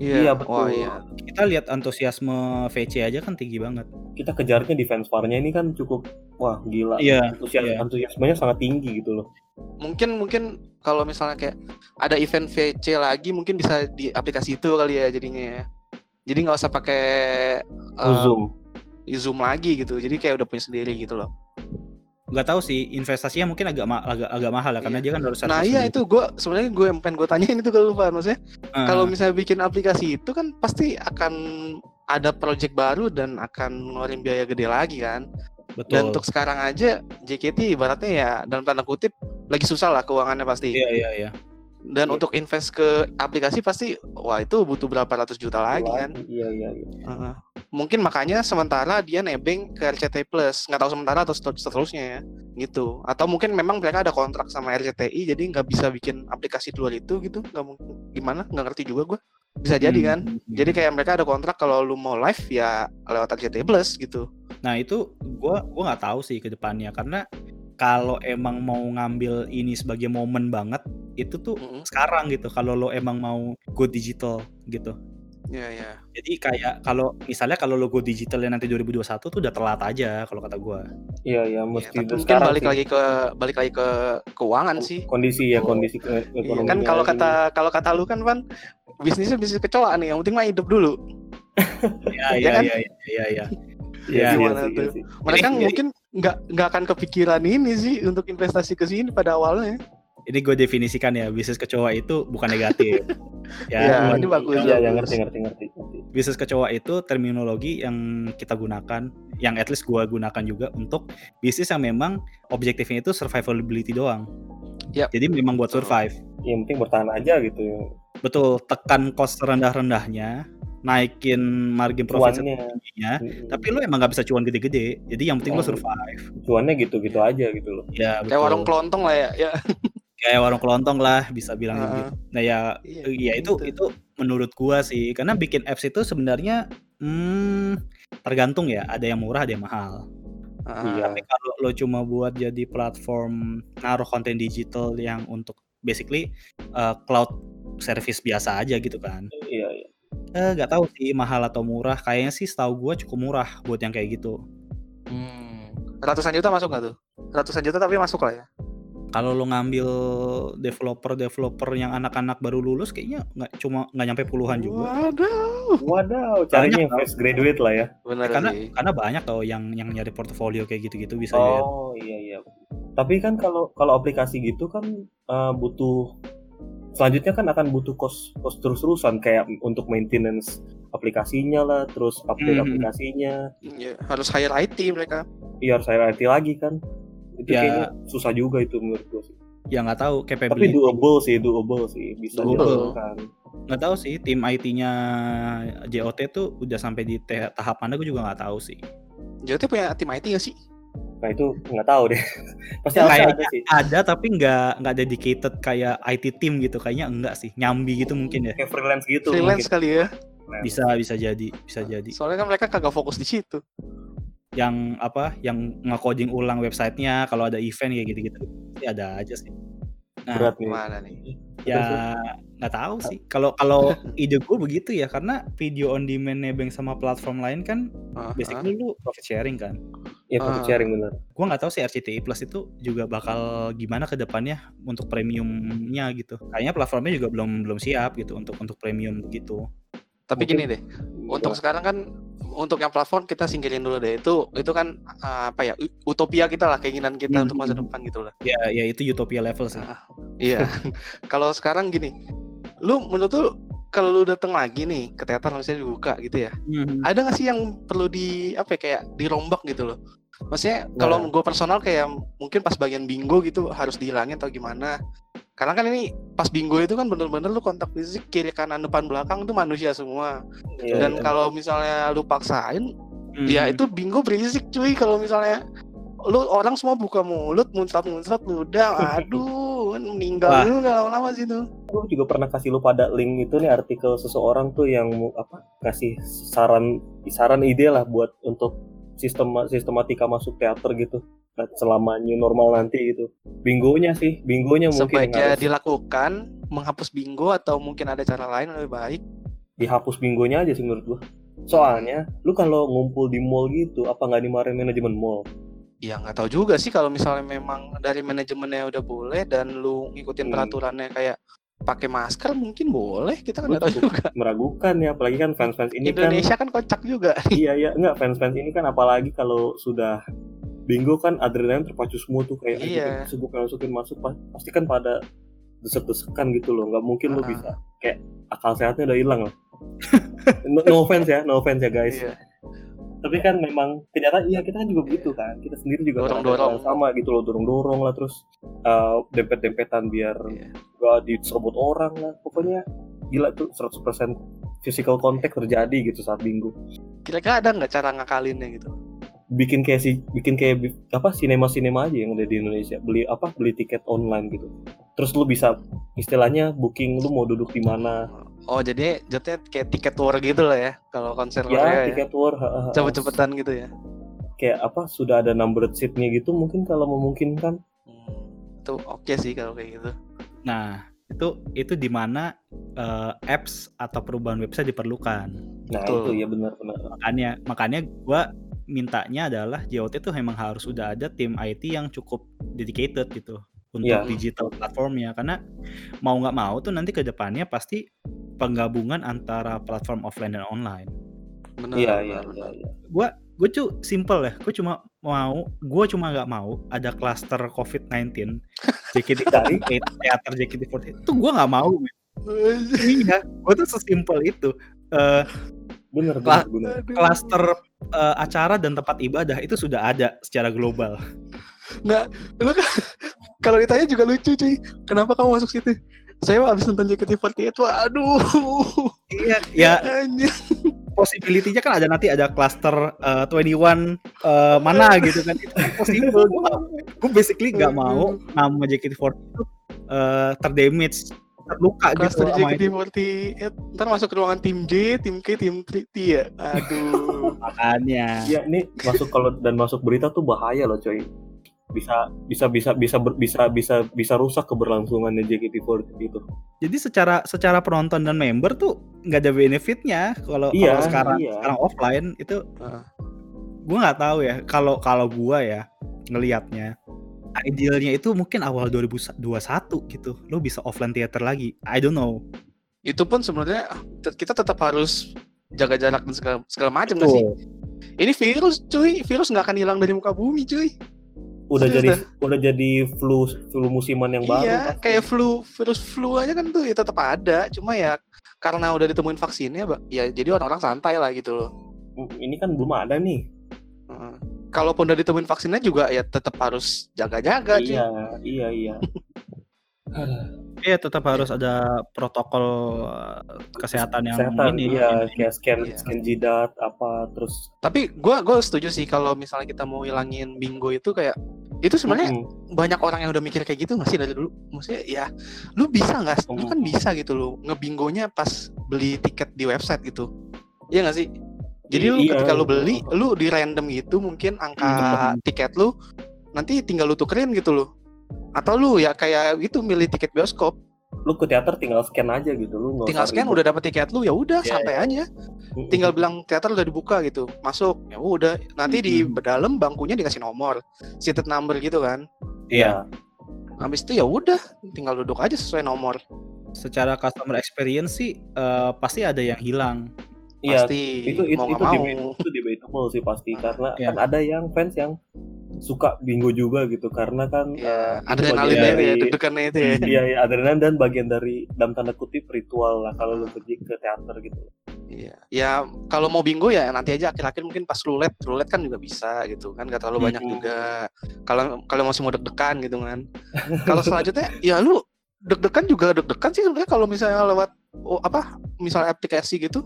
Iya, betul. Wah iya. Kita lihat antusiasme VC aja kan tinggi banget. Kita kejarnya di fans farnya ini kan cukup wah gila. Iya, Antusias iya. antusiasmenya sangat tinggi gitu loh. Mungkin mungkin kalau misalnya kayak ada event VC lagi mungkin bisa di aplikasi itu kali ya jadinya ya. Jadi nggak usah pakai uh, Zoom. Zoom lagi gitu. Jadi kayak udah punya sendiri gitu loh. Nggak tahu sih investasinya mungkin agak ma- agak agak mahal ya karena Iya. dia kan harus Nah iya sendiri. itu gue sebenarnya gue yang pengen gue tanyain itu kalau lupa maksudnya Ah, kalau misalnya bikin aplikasi itu kan pasti akan ada project baru dan akan ngeluarin biaya gede lagi kan. betul. Dan untuk sekarang aja JKT ibaratnya ya dalam tanda kutip lagi susah lah keuangannya pasti. Iya iya iya. Dan Iya. untuk invest ke aplikasi pasti wah itu butuh berapa ratus juta lagi kan. Iya iya iya. Heeh. Mungkin makanya sementara dia nebeng ke RCTI Plus, nggak tahu sementara atau seter- seterusnya ya, gitu. Atau mungkin memang mereka ada kontrak sama RCTI, jadi nggak bisa bikin aplikasi di luar itu gitu, nggak mungkin gimana? Nggak ngerti juga gue. Bisa jadi kan? Hmm. Jadi kayak mereka ada kontrak kalau lu mau live ya lewat RCTI Plus gitu. Nah itu gua gua nggak tahu sih ke depannya karena kalau emang mau ngambil ini sebagai momen banget itu tuh Mm-mm. sekarang gitu kalau lo emang mau go digital gitu. Iya ya. Jadi kayak kalau misalnya kalau lo go digitalnya nanti 2021 tuh udah telat aja kalau kata gua. Iya iya Ya, mesti tapi itu mungkin balik sih. lagi ke balik lagi ke keuangan sih. kondisi ya kondisi ke Iya, ekonominya kan kalau kata kalau kata lu kan Van bisnisnya bisnis kecoa nih, yang penting mah hidup dulu. Iya Ya iya kan? iya iya iya. iya. Iya, iya, iya. Mereka Jadi- mungkin nggak nggak akan kepikiran ini sih untuk investasi ke sini pada awalnya. Ini gue definisikan ya bisnis kecoa itu bukan negatif. ya, Iya, bukan- ini bagus. Iya, iya, ngerti, ngerti, ngerti, ngerti. bisnis kecoa itu terminologi yang kita gunakan, yang at least gua gunakan juga untuk bisnis yang memang objektifnya itu survivability doang. Yap. Jadi memang buat survive. Yang penting bertahan aja gitu ya. Betul, tekan cost rendah-rendahnya, naikin margin profit Cuannya, setingginya, mm, tapi lu emang nggak bisa cuan gede-gede. Jadi yang penting lu Oh. survive. cuannya gitu-gitu aja gitu loh. Ya, Kayak betul. warung kelontong lah ya. Ya. Kayak warung kelontong lah bisa bilang Heeh. gitu. Nah, ya Iya, ya itu gitu. itu menurut gua sih karena bikin apps itu sebenarnya hmm, tergantung ya, ada yang murah, ada yang mahal. Iya. Tapi kalau lo cuma buat jadi platform naruh konten digital yang untuk basically uh, cloud service biasa aja gitu kan. Iya, iya. Eh nggak tahu sih mahal atau murah. Kayaknya sih setahu gua cukup murah buat yang kayak gitu. Hmm. Ratusan juta masuk nggak tuh? Ratusan juta tapi masuk lah ya. Kalau lo ngambil developer-developer yang anak-anak baru lulus kayaknya nggak cuma nggak nyampe puluhan juga. Waduh. Wadaw, carinya yang fresh graduate lah ya. Bener karena sih. karena banyak tau yang yang nyari portofolio kayak gitu-gitu bisa. Oh iya iya. Tapi kan kalau kalau aplikasi gitu kan eh, butuh selanjutnya kan akan butuh kos kos terus-terusan kayak untuk maintenance aplikasinya lah, terus update Mhm. aplikasinya. Iya, harus hire IT mereka. Iya harus saya IT lagi kan. Itu Ya. kayaknya susah juga itu menurut gue sih. Ya nggak tahu Tapi capability. doable sih, doable sih bisa Doable. dilakukan. Nggak tahu sih tim IT-nya JOT tuh udah sampai di tahap mana gue juga nggak tahu sih. JOT punya tim IT gak sih? Nah itu nggak tahu deh. Pasti Ya, kayaknya ada sih. Ada tapi nggak nggak dedicated kayak IT team gitu. Kayaknya enggak sih. Nyambi gitu mungkin ya. Kayak freelance gitu Freelance mungkin. kali ya. Bisa bisa jadi bisa jadi. Soalnya kan mereka kagak fokus di situ. Yang apa? Yang nge-coding ulang websitenya kalau ada event kayak gitu-gitu. Pasti ada aja sih. Nah, Berat nih. Gimana nih? ya nggak tahu sih. Kalau kalau ide gue begitu ya karena video on demand nebeng sama platform lain kan ah. basically lu profit sharing kan. Ya profit Ah. sharing bener. Gua nggak tahu sih RCTI Plus itu juga bakal gimana ke depannya untuk premiumnya gitu. Kayaknya platformnya juga belum belum siap gitu untuk untuk premium gitu. Tapi Mungkin- gini deh, untuk sekarang kan untuk yang platform kita singkirin dulu deh. Itu itu kan uh, apa ya? Utopia kita lah, keinginan kita Hmm. untuk masa depan gitu lah. Ya ya itu utopia level sih. Ah, Iya. Kalau sekarang gini, lu menurut lu kalau lu datang lagi nih ke teater misalnya dibuka gitu ya. Mhm. Ada nggak sih yang perlu di apa ya, kayak dirombak gitu loh? Maksudnya kalau Nah. gue personal kayak mungkin pas bagian bingo gitu harus dihilangin atau gimana? Karena kan ini pas bingo itu kan bener-bener lu kontak fisik kiri kanan depan belakang itu manusia semua. Iya, Dan iya. kalau misalnya lu paksain, Mhm. ya itu bingo berisik cuy. Kalau misalnya lu orang semua buka mulut, muncrat-muncrat ludah, aduh, kan meninggal dulu nggak lama-lama sih itu. Gue juga pernah kasih lu pada link itu nih artikel seseorang tuh yang apa kasih saran saran ide lah buat untuk sistem sistematika masuk teater gitu selama new normal nanti gitu. Bingonya sih, bingonya mungkin Sebaiknya harus dilakukan menghapus bingo atau mungkin ada cara lain lebih baik. dihapus bingonya aja sih menurut gua. Soalnya lu kalau ngumpul di mall gitu, apa nggak dimarahin manajemen mall? Ya nggak tahu juga sih kalau misalnya memang dari manajemennya udah boleh dan lu ngikutin Hmm. peraturannya kayak pakai masker mungkin boleh kita kan nggak tahu juga. meragukan ya, apalagi kan fans-fans ini kan Indonesia kan kocak juga. iya iya enggak fans-fans ini kan apalagi kalau sudah bingo kan adrenalin terpacu semua tuh kayak Iya. gue masukin masuk pa- pasti kan pada desek-desekan gitu loh nggak mungkin lo Ah. bisa kayak akal sehatnya udah hilang lah no, no offense ya no offense ya guys Iya. tapi kan memang kenyataan iya kita kan juga begitu kan kita sendiri juga Dorong-dorong. kadang-kadang sama gitu loh dorong-dorong lah terus uh, dempet-dempetan biar Iya. gak diserobot orang lah pokoknya gila tuh 100% physical contact terjadi gitu saat bingo Kira-kira ada nggak cara ngakalinnya gitu? Bikin kayak si bikin kayak apa sinema sinema aja yang ada di Indonesia beli apa beli tiket online gitu terus lu bisa istilahnya booking lu mau duduk di mana Oh jadi jatuhnya kayak tiket tour gitu lah ya kalau konser ya Korea ya. tiket tour ha- ha. Cepet-cepetan gitu ya. kayak apa sudah ada numbered seatnya gitu mungkin kalau memungkinkan Hmm, itu oke sih kalau kayak gitu. Nah, itu itu di mana eh, apps atau perubahan website diperlukan. nah Betul. itu ya benar-benar Makanya makanya gua mintanya adalah JOT tuh memang harus udah ada tim IT yang cukup dedicated gitu untuk Iya. digital platformnya karena mau nggak mau tuh nanti ke depannya pasti penggabungan antara platform offline dan online. Benar. iya iya iya iya. Gua gue tuh simple ya, gue cuma mau, gue cuma nggak mau ada klaster COVID-19 JKT48 teater JKT48 itu gue nggak mau. Iya, gue tuh sesimpel itu. Eh, bener Lah, bener bener Aduh. klaster eh, acara dan tempat ibadah itu sudah ada secara global. Lu kan kalau ditanya juga lucu cuy. Kenapa kamu masuk situ? Saya habis nonton JKT48. Waduh. Iya, ya possibility-nya kan ada nanti ada klaster eh, 21 eh, mana gitu kan. Itu possible. Gue gue basically nggak mau nama JKT48 itu eh, terdamage, terluka gitu Cluster sama itu. JKT48. Ntar masuk ke ruangan tim J, tim K, tim T ya. Aduh. Makanya. ya ini masuk kalau dan masuk berita tuh bahaya loh coy bisa bisa bisa bisa ber- bisa bisa bisa rusak keberlangsungannya JKT48 itu Jadi secara secara penonton dan member tuh nggak ada benefitnya kalau Iya, kalau sekarang iya. sekarang offline itu Heeh. gue nggak tahu ya kalau kalau gua ya ngelihatnya idealnya itu mungkin awal 2021 gitu. Lo bisa offline theater lagi. I don't know. Itu pun sebenarnya te- kita tetap harus jaga jarak dan segala, segala macam nggak sih? Ini virus cuy, virus nggak akan hilang dari muka bumi cuy. Udah Serius jadi udah jadi flu flu musiman yang baru. iya, kayak flu, virus flu aja kan tuh ya tetap ada. Cuma ya karena udah ditemuin vaksinnya, ya jadi orang-orang santai lah gitu loh. ini kan belum ada nih. Heeh. Kalaupun udah ditemuin vaksinnya juga ya tetap harus jaga-jaga cuy. Iya, iya, iya. Iya tetap harus ada protokol uh, kesehatan yang Kesehatan, ini. iya, ini. kayak scan Iya. scan jidat apa terus Tapi gua gua setuju sih kalau misalnya kita mau hilangin bingo itu kayak itu sebenarnya Mm-mm. banyak orang yang udah mikir kayak gitu nggak sih dari dulu? Maksudnya ya lu bisa nggak? Lu kan bisa gitu loh ngebingonya pas beli tiket di website gitu. Iya nggak sih? Jadi lu Iya. ketika lu beli, lu di random gitu mungkin angka tiket lu nanti tinggal lu tukerin gitu loh. Atau lu ya kayak gitu milih tiket bioskop, lu ke teater tinggal scan aja gitu lu tinggal scan ribet. udah dapet tiket lu ya udah Iya, santai aja. Mm-mm. Tinggal bilang teater udah dibuka gitu, masuk ya udah. Nanti di Mhm. dalam bangkunya dikasih nomor, seated number gitu kan. iya Habis itu ya udah, tinggal duduk aja sesuai nomor. Secara customer experience sih uh, pasti ada yang hilang. Iya Pasti itu itu mau itu, debate- itu debatable sih pasti karena iya. kan ada yang fans yang suka bingo juga gitu karena kan Ya, eh, itu adrenalin dari ya, deg-degannya itu ya. Iya, iya, adrenalin dan bagian dari dalam tanda kutip ritual lah kalau lu pergi ke teater gitu. Iya. Ya kalau mau bingo ya nanti aja akhir-akhir mungkin pas roulette, roulette kan juga bisa gitu kan, gak terlalu banyak Mhm. juga. Kalau kalau masih mau deg-degan gitu kan. kalau selanjutnya ya lu deg-degan juga deg-degan sih sebenarnya kalau misalnya lewat oh, apa misalnya aplikasi gitu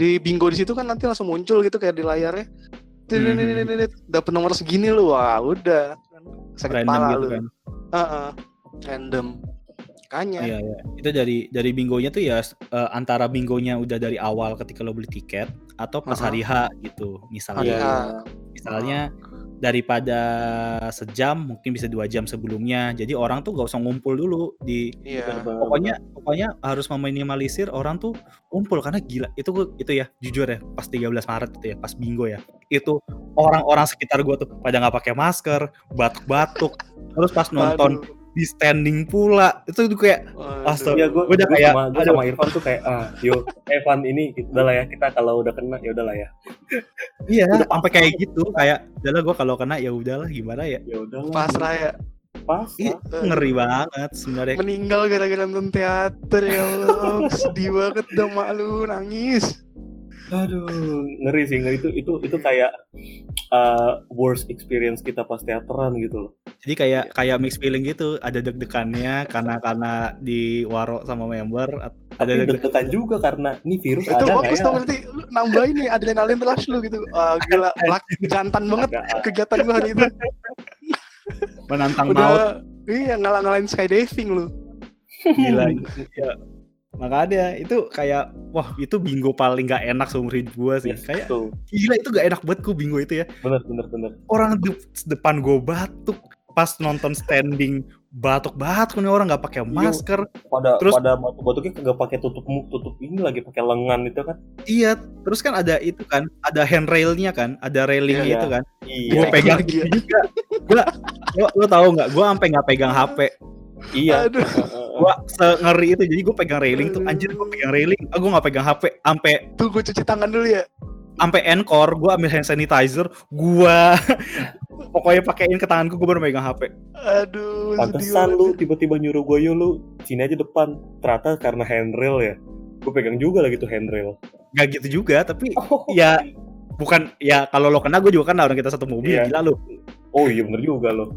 di bingo di situ kan nanti langsung muncul gitu kayak di layarnya. Dapat nomor segini lu, wah udah sakit Random kepala gitu lu. kan. Heeh. Random. Makanya. Iya, iya. Itu dari dari bingonya tuh ya uh, antara bingonya udah dari awal ketika lo beli tiket atau pas Uh-huh. hari H gitu. Hari Misalnya H. misalnya daripada sejam mungkin bisa dua jam sebelumnya. Jadi orang tuh gak usah ngumpul dulu di Iya. Benar-benar. pokoknya pokoknya harus meminimalisir orang tuh kumpul karena gila itu gua- itu ya jujur ya pas 13 Maret itu ya pas bingo ya itu orang-orang sekitar gua tuh pada nggak pakai masker batuk-batuk terus pas nonton Aduh. Di standing pula itu tuh kayak. Astaga. Iya, gue Gua udah kayak, sama, gua sama Irfan tuh kayak ah, yo, Evan ini udah lah ya kita kalau udah kena ya udahlah ya, iya sampai kayak gitu kayak udahlah gua kalau kena ya udahlah gimana ya ya udahlah. Pasrah ya. Pas. Ih, ngeri banget sebenarnya meninggal gara-gara nonton teater ya Allah sedih banget dong malu nangis Aduh, ngeri sih, ngeri. Itu itu itu kayak uh, worst experience kita pas teateran gitu loh. jadi kayak kayak mix feeling gitu ada deg-degannya karena karena di waro sama member ada Tapi deg deg-degan juga karena ini virus itu ada bagus ya? tuh berarti lu nambahin nih adrenalin rush lu gitu. Ah, gila lak, jantan banget Agak- kegiatan gua hari itu. Menantang maut. udah iya ngalah-ngalahin skydiving lu. Gila ya makanya itu kayak wah itu bingo paling gak enak seumur hidup gua sih Yes, kayak tuh, gila itu gak enak banget gua bingo itu ya bener bener bener. orang di depan gua batuk pas nonton standing batuk-batuk nih orang nggak pakai masker Pada Terus- pada batuk-batuknya kagak pakai tutup tutup ini lagi pakai lengan itu kan? iya terus kan ada itu kan ada handrailnya kan ada railingnya Iya. itu kan Iya. gua Iya. pegang ya. itu juga gua lo, lo tahu nggak gua sampai nggak pegang hp Iya. aduh gua ngeri itu jadi gua pegang railing tuh anjir gua pegang railing ah, gua nggak pegang hp sampai tuh gua cuci tangan dulu ya sampai encore gua ambil hand sanitizer gua pokoknya pakein ke tanganku gua baru megang hp aduh Pantesan lu tiba-tiba nyuruh gue yo lu sini aja depan. Ternyata karena handrail ya. Gue pegang juga lagi tuh handrail. Gak gitu juga tapi Oh, ya bukan ya kalau lo kena gue juga kena orang kita satu mobil Iya. gila lo oh iya bener juga lo.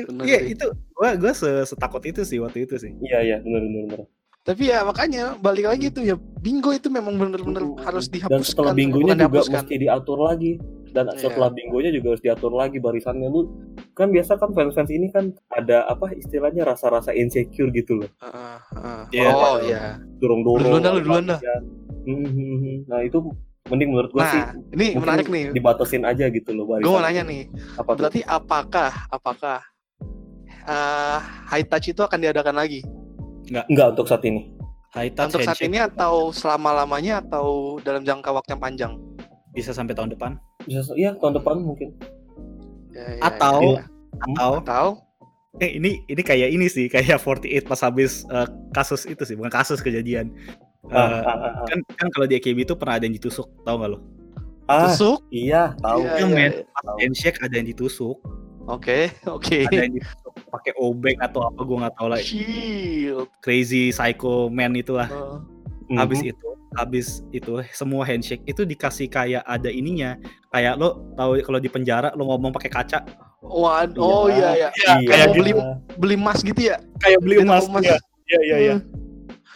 Bener iya sih. itu gua gua se- setakut itu sih waktu itu sih Iya iya bener bener bener. tapi ya makanya balik lagi tuh ya bingo itu memang bener-bener harus dihapuskan Dan setelah bingonya juga dihapuskan. mesti diatur lagi. Dan Iya. setelah bingonya juga harus diatur lagi barisannya lu. Kan biasa kan fans-fans ini kan ada apa istilahnya rasa-rasa insecure gitu loh. Heeh, heeh. Iya. oh iya Dorong-dorong. Lu duluan dah, lu duluan dah. latihan. Hmm, hmm, hmm. Nah itu mending menurut gua sih nah ini mungkin menarik nih dibatasin aja gitu loh barisan. gue mau nanya nih Apa tuh? berarti apakah apakah eh, high touch itu akan diadakan lagi Enggak untuk saat ini. high touch untuk saat handshake ini atau selama lamanya atau dalam jangka waktu yang panjang bisa sampai tahun depan Bisa iya tahun depan mungkin. Ya, ya, Atau- ya, ya. atau atau Eh ini ini kayak ini sih kayak 48 pas habis uh, kasus itu sih bukan kasus kejadian. Uh, Ah, ah, ah, ah. kan kan kalau di AKB itu pernah ada yang ditusuk tahu nggak lo? Ah, Tusuk. iya, tahu. Iya, Iya, iya, men. iya. tahu. Handshake ada yang ditusuk, Oke, oke. ada yang ditusuk pakai obeng atau apa gua nggak tahu lah. Shield. Crazy psycho man itulah. Oh. Habis Mhm. itu habis itu semua handshake itu dikasih kayak ada ininya. Kayak lo tahu kalau di penjara lo ngomong pakai kaca Wad- oh iya iya. Iya, Iya, kayak iya. beli beli emas gitu ya? kayak beli emas. emas. Iya, iya, iya, iya.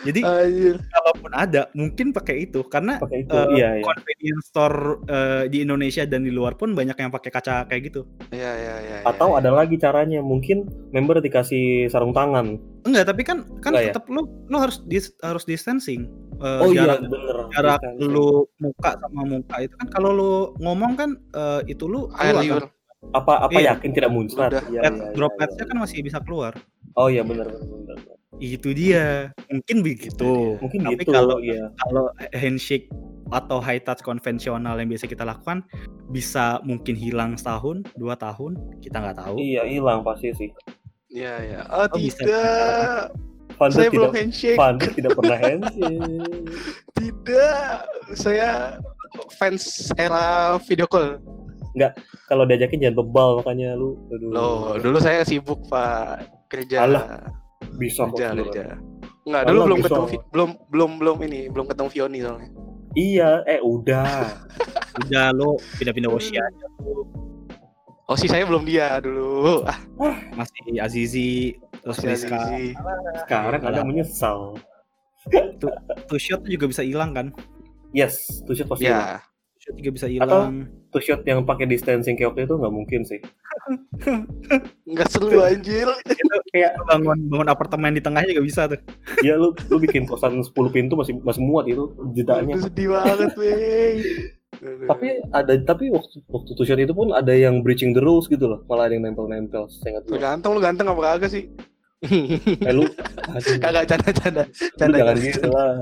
Jadi Anjir. kalaupun ada mungkin pakai itu karena pakai itu. eh, iya, iya. convenience store eh, di Indonesia dan di luar pun banyak yang pakai kaca kayak gitu. Iya iya iya. Atau iya. ada lagi caranya, mungkin member dikasih sarung tangan. Enggak, tapi kan kan Enggak ya? tetap lu lu harus dis, harus distancing. Eh, Oh iya, jarak bener. jarak Distancing. lu muka sama muka itu kan kalau lu ngomong kan eh, itu lu air kan. liur. Apa apa Iya. yakin tidak muncrat? Udah. Iya, Droplet- iya, iya, dropletnya iya. kan masih bisa keluar. Oh iya benar benar benar. Itu dia. Mungkin begitu. Mungkin Tapi gitu. kalau iya. kalau handshake atau high touch konvensional yang biasa kita lakukan bisa mungkin hilang setahun, dua tahun, kita nggak tahu. Iya, hilang pasti sih. Iya iya. Oh, Oh, bisa. tidak. Fanda Saya tidak belum handshake. Tidak pernah handshake. Tidak. Saya fans era video call. Kalau diajakin jangan bebal makanya lu. Aduh. Loh, dulu saya sibuk, Pak. Kerja. Alah, bisa kok. kerja, sebenarnya. kerja. Enggak, dulu belum bisa. ketemu belum belum belum ini, belum ketemu Vioni soalnya. Iya, eh udah. Udah lo pindah-pindah Oshi aja tuh. Oh sih saya belum dia dulu. Ah, Masih Azizi terus masih Rizka. Azizi. Sekarang ada menyesal. Shot tuh juga bisa hilang kan? Yes, two shot pasti. Ya. Shot juga bisa hilang. Two shot yang pakai distancing kayak waktu itu nggak mungkin sih. Enggak seru anjir. itu kayak bangun bangun apartemen di tengahnya juga bisa tuh. Iya lu lu bikin kosan 10 pintu masih masih muat itu jedanya. Aduh, sedih banget, wey. Tapi ada tapi waktu waktu two shot itu pun ada yang breaching the rules gitu loh. Malah ada yang nempel-nempel. Saya ganteng, lu ganteng apa kagak sih? Eh lu Kagak canda canda. Canda. jangan gitu lah.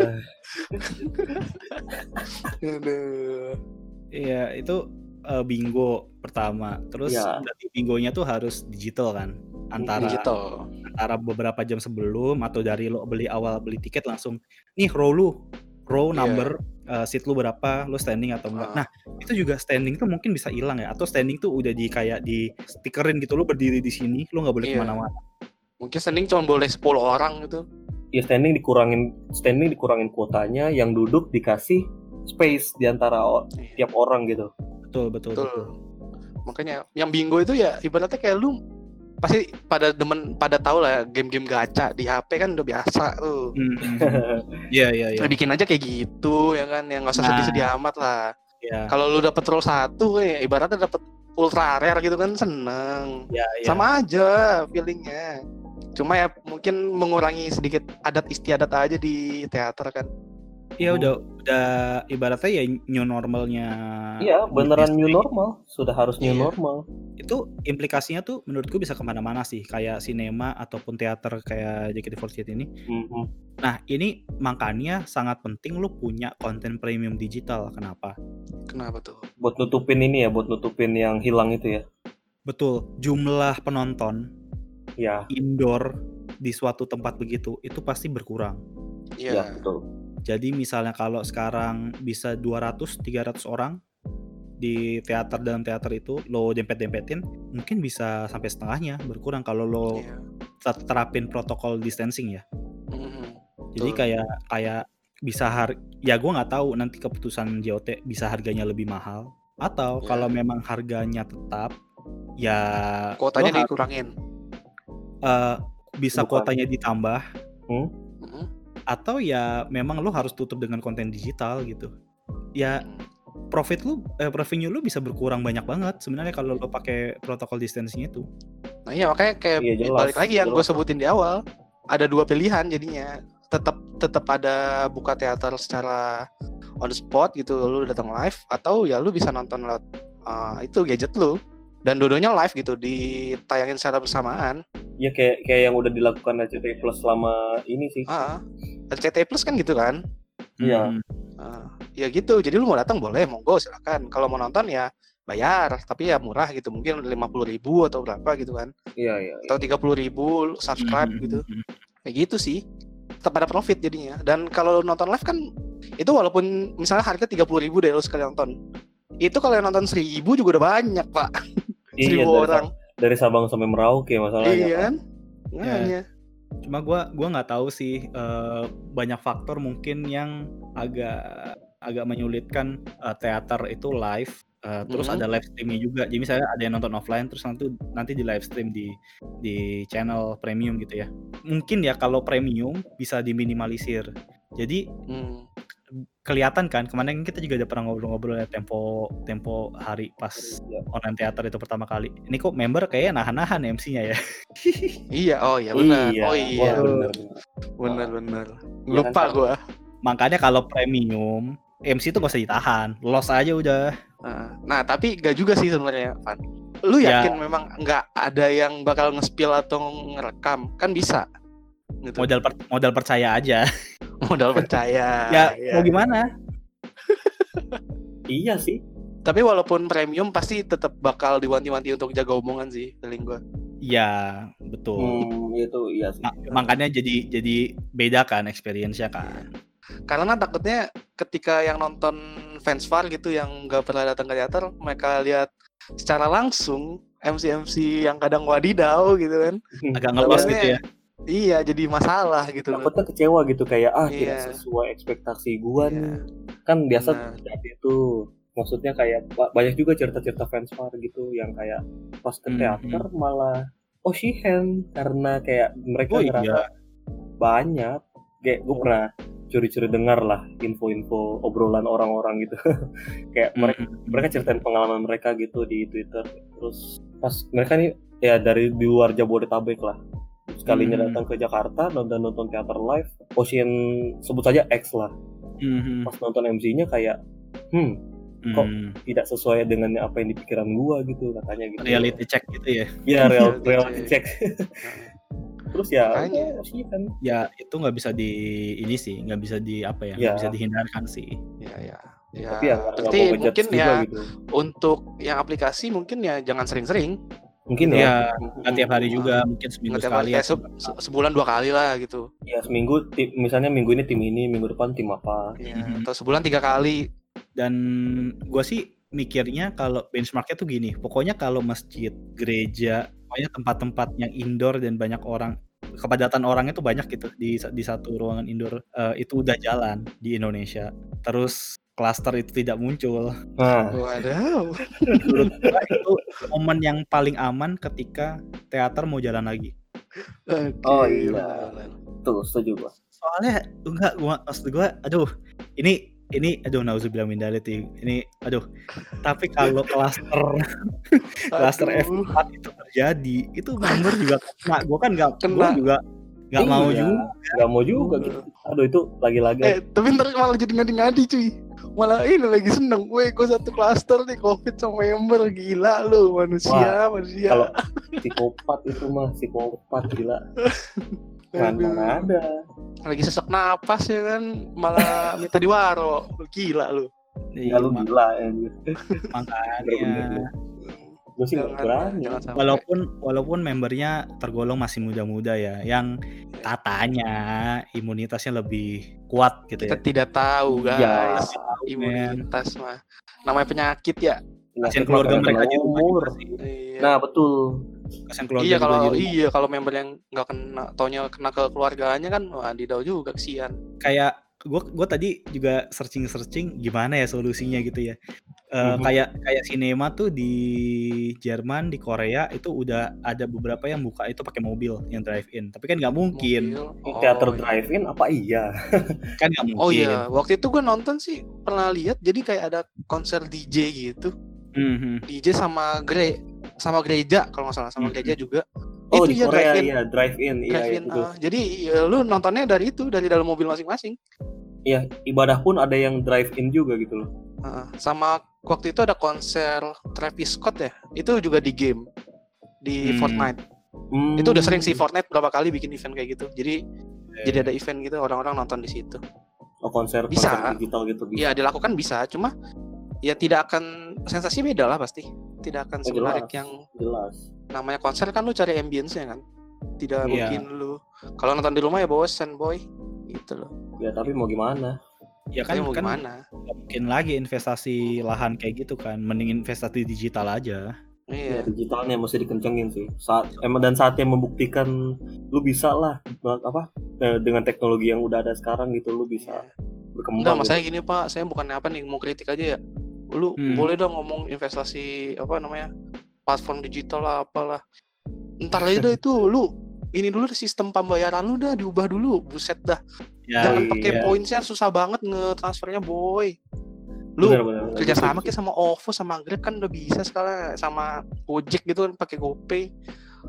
Aduh. Iya, itu eh, bingo pertama. Terus berarti bingonya tuh harus digital kan? Antara Digital. antara beberapa jam sebelum atau dari lo beli awal beli tiket langsung nih row lu row Iya. number eh, seat lu berapa lu standing atau enggak Ah. nah itu juga standing tuh mungkin bisa hilang ya atau standing tuh udah di kayak di stikerin gitu lu berdiri di sini lu nggak boleh Iya. ke mana-mana Mungkin standing cuma boleh 10 orang gitu. Ya standing dikurangin standing dikurangin kuotanya, yang duduk dikasih space di antara o- tiap orang gitu. betul betul Betul. betul Makanya yang bingo itu ya ibaratnya kayak lu pasti pada demen pada tahu lah ya, game-game gacha di HP kan udah biasa tuh. Hmm, hmm, hmm. iya iya iya bikin aja kayak gitu ya kan yang nggak usah Nah. sedih-sedih amat lah. iya Kalau lu dapet roll satu kayak ibaratnya dapet ultra rare gitu kan seneng. iya iya. Sama aja feelingnya. Cuma ya mungkin mengurangi sedikit adat istiadat aja di teater kan. Iya udah udah ibaratnya ya new normalnya Iya, beneran new normal. Sudah harus new Iya. normal. itu implikasinya tuh menurutku bisa ke mana-mana sih kayak sinema ataupun teater kayak JKT48 ini Mhm. nah ini makanya sangat penting lu punya konten premium digital kenapa Kenapa tuh? Buat nutupin ini ya, buat nutupin yang hilang itu ya. betul jumlah penonton Ya, indoor di suatu tempat begitu itu pasti berkurang Iya. ya betul. jadi misalnya kalau sekarang bisa 200 300 orang di teater dalam teater itu lo dempet-dempetin mungkin bisa sampai setengahnya berkurang kalau lo Iya. ter- terapin protokol distancing ya Mhm. Jadi Betul. kayak kayak bisa har ya gue nggak tahu nanti keputusan JOT bisa harganya lebih mahal atau Ya. kalau memang harganya tetap ya Kuotanya dikurangin. Eh, bisa Bukan. kuotanya ditambah Mhm. atau ya memang lo harus tutup dengan konten digital gitu. Ya profit lu eh, revenue lu bisa berkurang banyak banget sebenarnya kalau lo pakai protokol distancing itu. Nah iya makanya kayak Iya, jelas, balik lagi yang gue sebutin di awal ada dua pilihan jadinya tetap tetap ada buka teater secara on the spot gitu lu datang live atau ya lu bisa nonton lewat uh, itu gadget lu dan dua-duanya live gitu ditayangin secara bersamaan. Ya kayak kayak yang udah dilakukan RCTI Plus selama ini sih. ah RCTI Plus kan gitu kan? Iya. Hmm. Ah, ya gitu. Jadi lu mau datang boleh monggo silakan. Kalau mau nonton ya bayar. Tapi ya murah gitu. Mungkin lima puluh ribu atau berapa gitu kan? Iya iya. atau tiga puluh ribu subscribe Mhm, gitu. Kayak gitu sih. Tetap ada profit jadinya. Dan kalau nonton live kan itu walaupun misalnya harga tiga puluh ribu deh lo sekali nonton. Itu kalau yang nonton seribu juga udah banyak pak seribu dari, orang dari Sabang sampai Merauke masalahnya. iya kan. makanya Cuma gua gua nggak tahu sih eh, banyak faktor mungkin yang agak agak menyulitkan eh, teater itu live. eh, terus Mhm. ada live streamnya juga. Jadi misalnya ada yang nonton offline terus nanti nanti di live stream di di channel premium gitu ya. Mungkin ya kalau premium bisa diminimalisir. Jadi Hmm. Kelihatan kan kemarin kita juga udah pernah ngobrol-ngobrol ya tempo tempo hari pas Iya. online teater itu pertama kali. Ini kok member kayaknya nahan-nahan MC-nya ya. iya oh iya benar Iya. oh iya benar benar Iya lupa kan, gua Makanya kalau premium MC itu gak usah ditahan, los aja udah. Nah, Nah, tapi gak juga sih sebenarnya, Van. Lu Ya. yakin memang nggak ada yang bakal nge-spill atau ngerekam? Kan bisa. Gitu. Modal per- modal percaya aja. Modal percaya. ya ya. mau gimana? Iya sih. Tapi walaupun premium pasti tetap bakal diwanti-wanti untuk jaga omongan sih, feeling gua. Ya betul. Hmm, itu iya sih. Ma- makanya jadi jadi beda kan experience-nya kan. Karena takutnya ketika yang nonton fans far gitu yang nggak pernah datang ke teater, mereka lihat secara langsung MC-MC yang kadang wadidaw gitu kan. Agak ngelos gitu ya. Iya, jadi masalah gitu loh. Takutnya kecewa gitu kayak ah tidak Iya. sesuai ekspektasi gua Iya. nih. Kan biasa terjadi itu. Maksudnya kayak ba- banyak juga cerita-cerita fans far gitu yang kayak pas ke Mhm. teater malah oh Shihen karena kayak mereka Oh, iya. ngerasa banyak kayak gue pernah curi-curi dengar lah info-info obrolan orang-orang gitu kayak mereka Mm-mm. mereka ceritain pengalaman mereka gitu di Twitter terus pas mereka nih ya dari di luar Jabodetabek lah sekalinya Hmm. datang ke Jakarta nonton nonton teater live Ocean sebut saja X lah Mhm. pas nonton MC-nya kayak hmm kok Mhm. tidak sesuai dengan apa yang di pikiran gua gitu katanya gitu reality check gitu ya. ya real Reality check terus ya Makanya. oh, Ocean Ya itu nggak bisa di ini sih, nggak bisa di apa ya, Ya. nggak bisa dihindarkan sih. Ya, ya. Ya, tapi ya berarti ngejudge mungkin ya gitu untuk yang aplikasi mungkin ya jangan sering-sering. Mungkin ya Ya nggak tiap hari juga, mungkin seminggu sekali. kayak se- se- sebulan dua kali lah gitu. ya seminggu misalnya minggu ini tim ini minggu depan tim apa Ya. Atau sebulan tiga kali. Dan gua sih mikirnya kalau benchmarknya tuh gini, pokoknya kalau masjid, gereja, pokoknya tempat-tempat yang indoor dan banyak orang, kepadatan orangnya tuh banyak gitu di di satu ruangan indoor eh, itu udah jalan di Indonesia. Terus klaster itu tidak muncul. nah Waduh. Menurut gua itu momen yang paling aman ketika teater mau jalan lagi. Oh, Oke, iya. tuh setuju gua Soalnya enggak gua maksud gua aduh ini ini aduh nauzubillah min nih. Ini aduh. Tapi kalau klaster klaster Aduh. F4 itu terjadi, itu member juga kena. Gua kan enggak Kena. gua juga enggak mau Iya, juga. nggak mau juga gitu aduh itu lagi-lagi Eh, tapi ntar malah jadi ngadi-ngadi cuy. Malah ini lagi seneng. Weh, gue satu klaster nih covid sama member. Gila lu manusia, manusia. kalau psikopat itu mah psikopat gila mana ada Lagi sesak napas ya kan. Malah minta diwaro. Lu Gila lu. ya lu Iya, gila ya makanya. Gue sih nggak berani jangan walaupun walaupun membernya tergolong masih muda-muda ya, yang katanya imunitasnya lebih kuat gitu kita ya. tidak tahu Iya. guys. Imunitas mah. Namanya penyakit ya? Kasihan keluarga Nggak mereka juga umur. Iya. nah betul. Kasihan keluarga iya kalau iya kalau member yang nggak kena taunya kena ke keluarganya kan wah didau juga kesian. Kayak gue gue tadi juga searching searching gimana ya solusinya gitu ya Eh, Mhm. kayak kayak sinema tuh di Jerman di Korea itu udah ada beberapa yang buka itu pakai mobil yang drive in tapi kan nggak mungkin Mobil. teater Oh, iya. drive-in apa iya kan nggak mungkin Oh iya, waktu itu gue nonton sih pernah lihat jadi kayak ada konser DJ gitu, Mhm. DJ sama gere sama gereja kalau nggak salah sama Hmm. gereja juga. Oh itu di ya Korea drive-in. iya drive-in iya Drive-in, itu ah. jadi ya, lu nontonnya dari itu dari dalam mobil masing-masing. iya ibadah pun ada yang drive-in juga gitu loh Ah, sama waktu itu ada konser Travis Scott ya, itu juga di game di Hmm. Fortnite. Hmm. Itu udah sering sih Fortnite berapa kali bikin event kayak gitu. Jadi Iya, jadi ada event gitu orang-orang nonton di situ. oh konser Bisa. konser digital gitu bisa Ya dilakukan bisa, cuma ya tidak akan sensasi beda lah pasti. Tidak akan Oh, semenarik jelas. yang jelas namanya konser kan lu cari ambience-nya kan. Tidak Iya. mungkin lu kalau nonton di rumah ya bosen boy. Gitu loh. ya tapi mau gimana Ya Kan kan, mau kan gimana? mungkin lagi investasi lahan kayak gitu kan. Mending investasi digital aja. ya Iya. digitalnya mesti dikencengin sih saat emang dan saatnya membuktikan lu bisa lah apa eh, dengan teknologi yang udah ada sekarang gitu lu bisa Iya. berkembang Enggak, gitu. masalahnya gini Pak, saya bukan apa nih mau kritik aja ya. Lu Hmm. boleh dong ngomong investasi apa namanya platform digital lah apalah. Ntar aja dah itu lu ini dulu deh sistem pembayaran lu dah diubah dulu, buset dah. Ya, Jangan iya. pakai poinnya susah banget nge-transfernya boy. Lu Bener, bener, bener. kerja sama kayak sama OVO sama Grab kan udah bisa sekarang sama Gojek gitu kan pakai GoPay.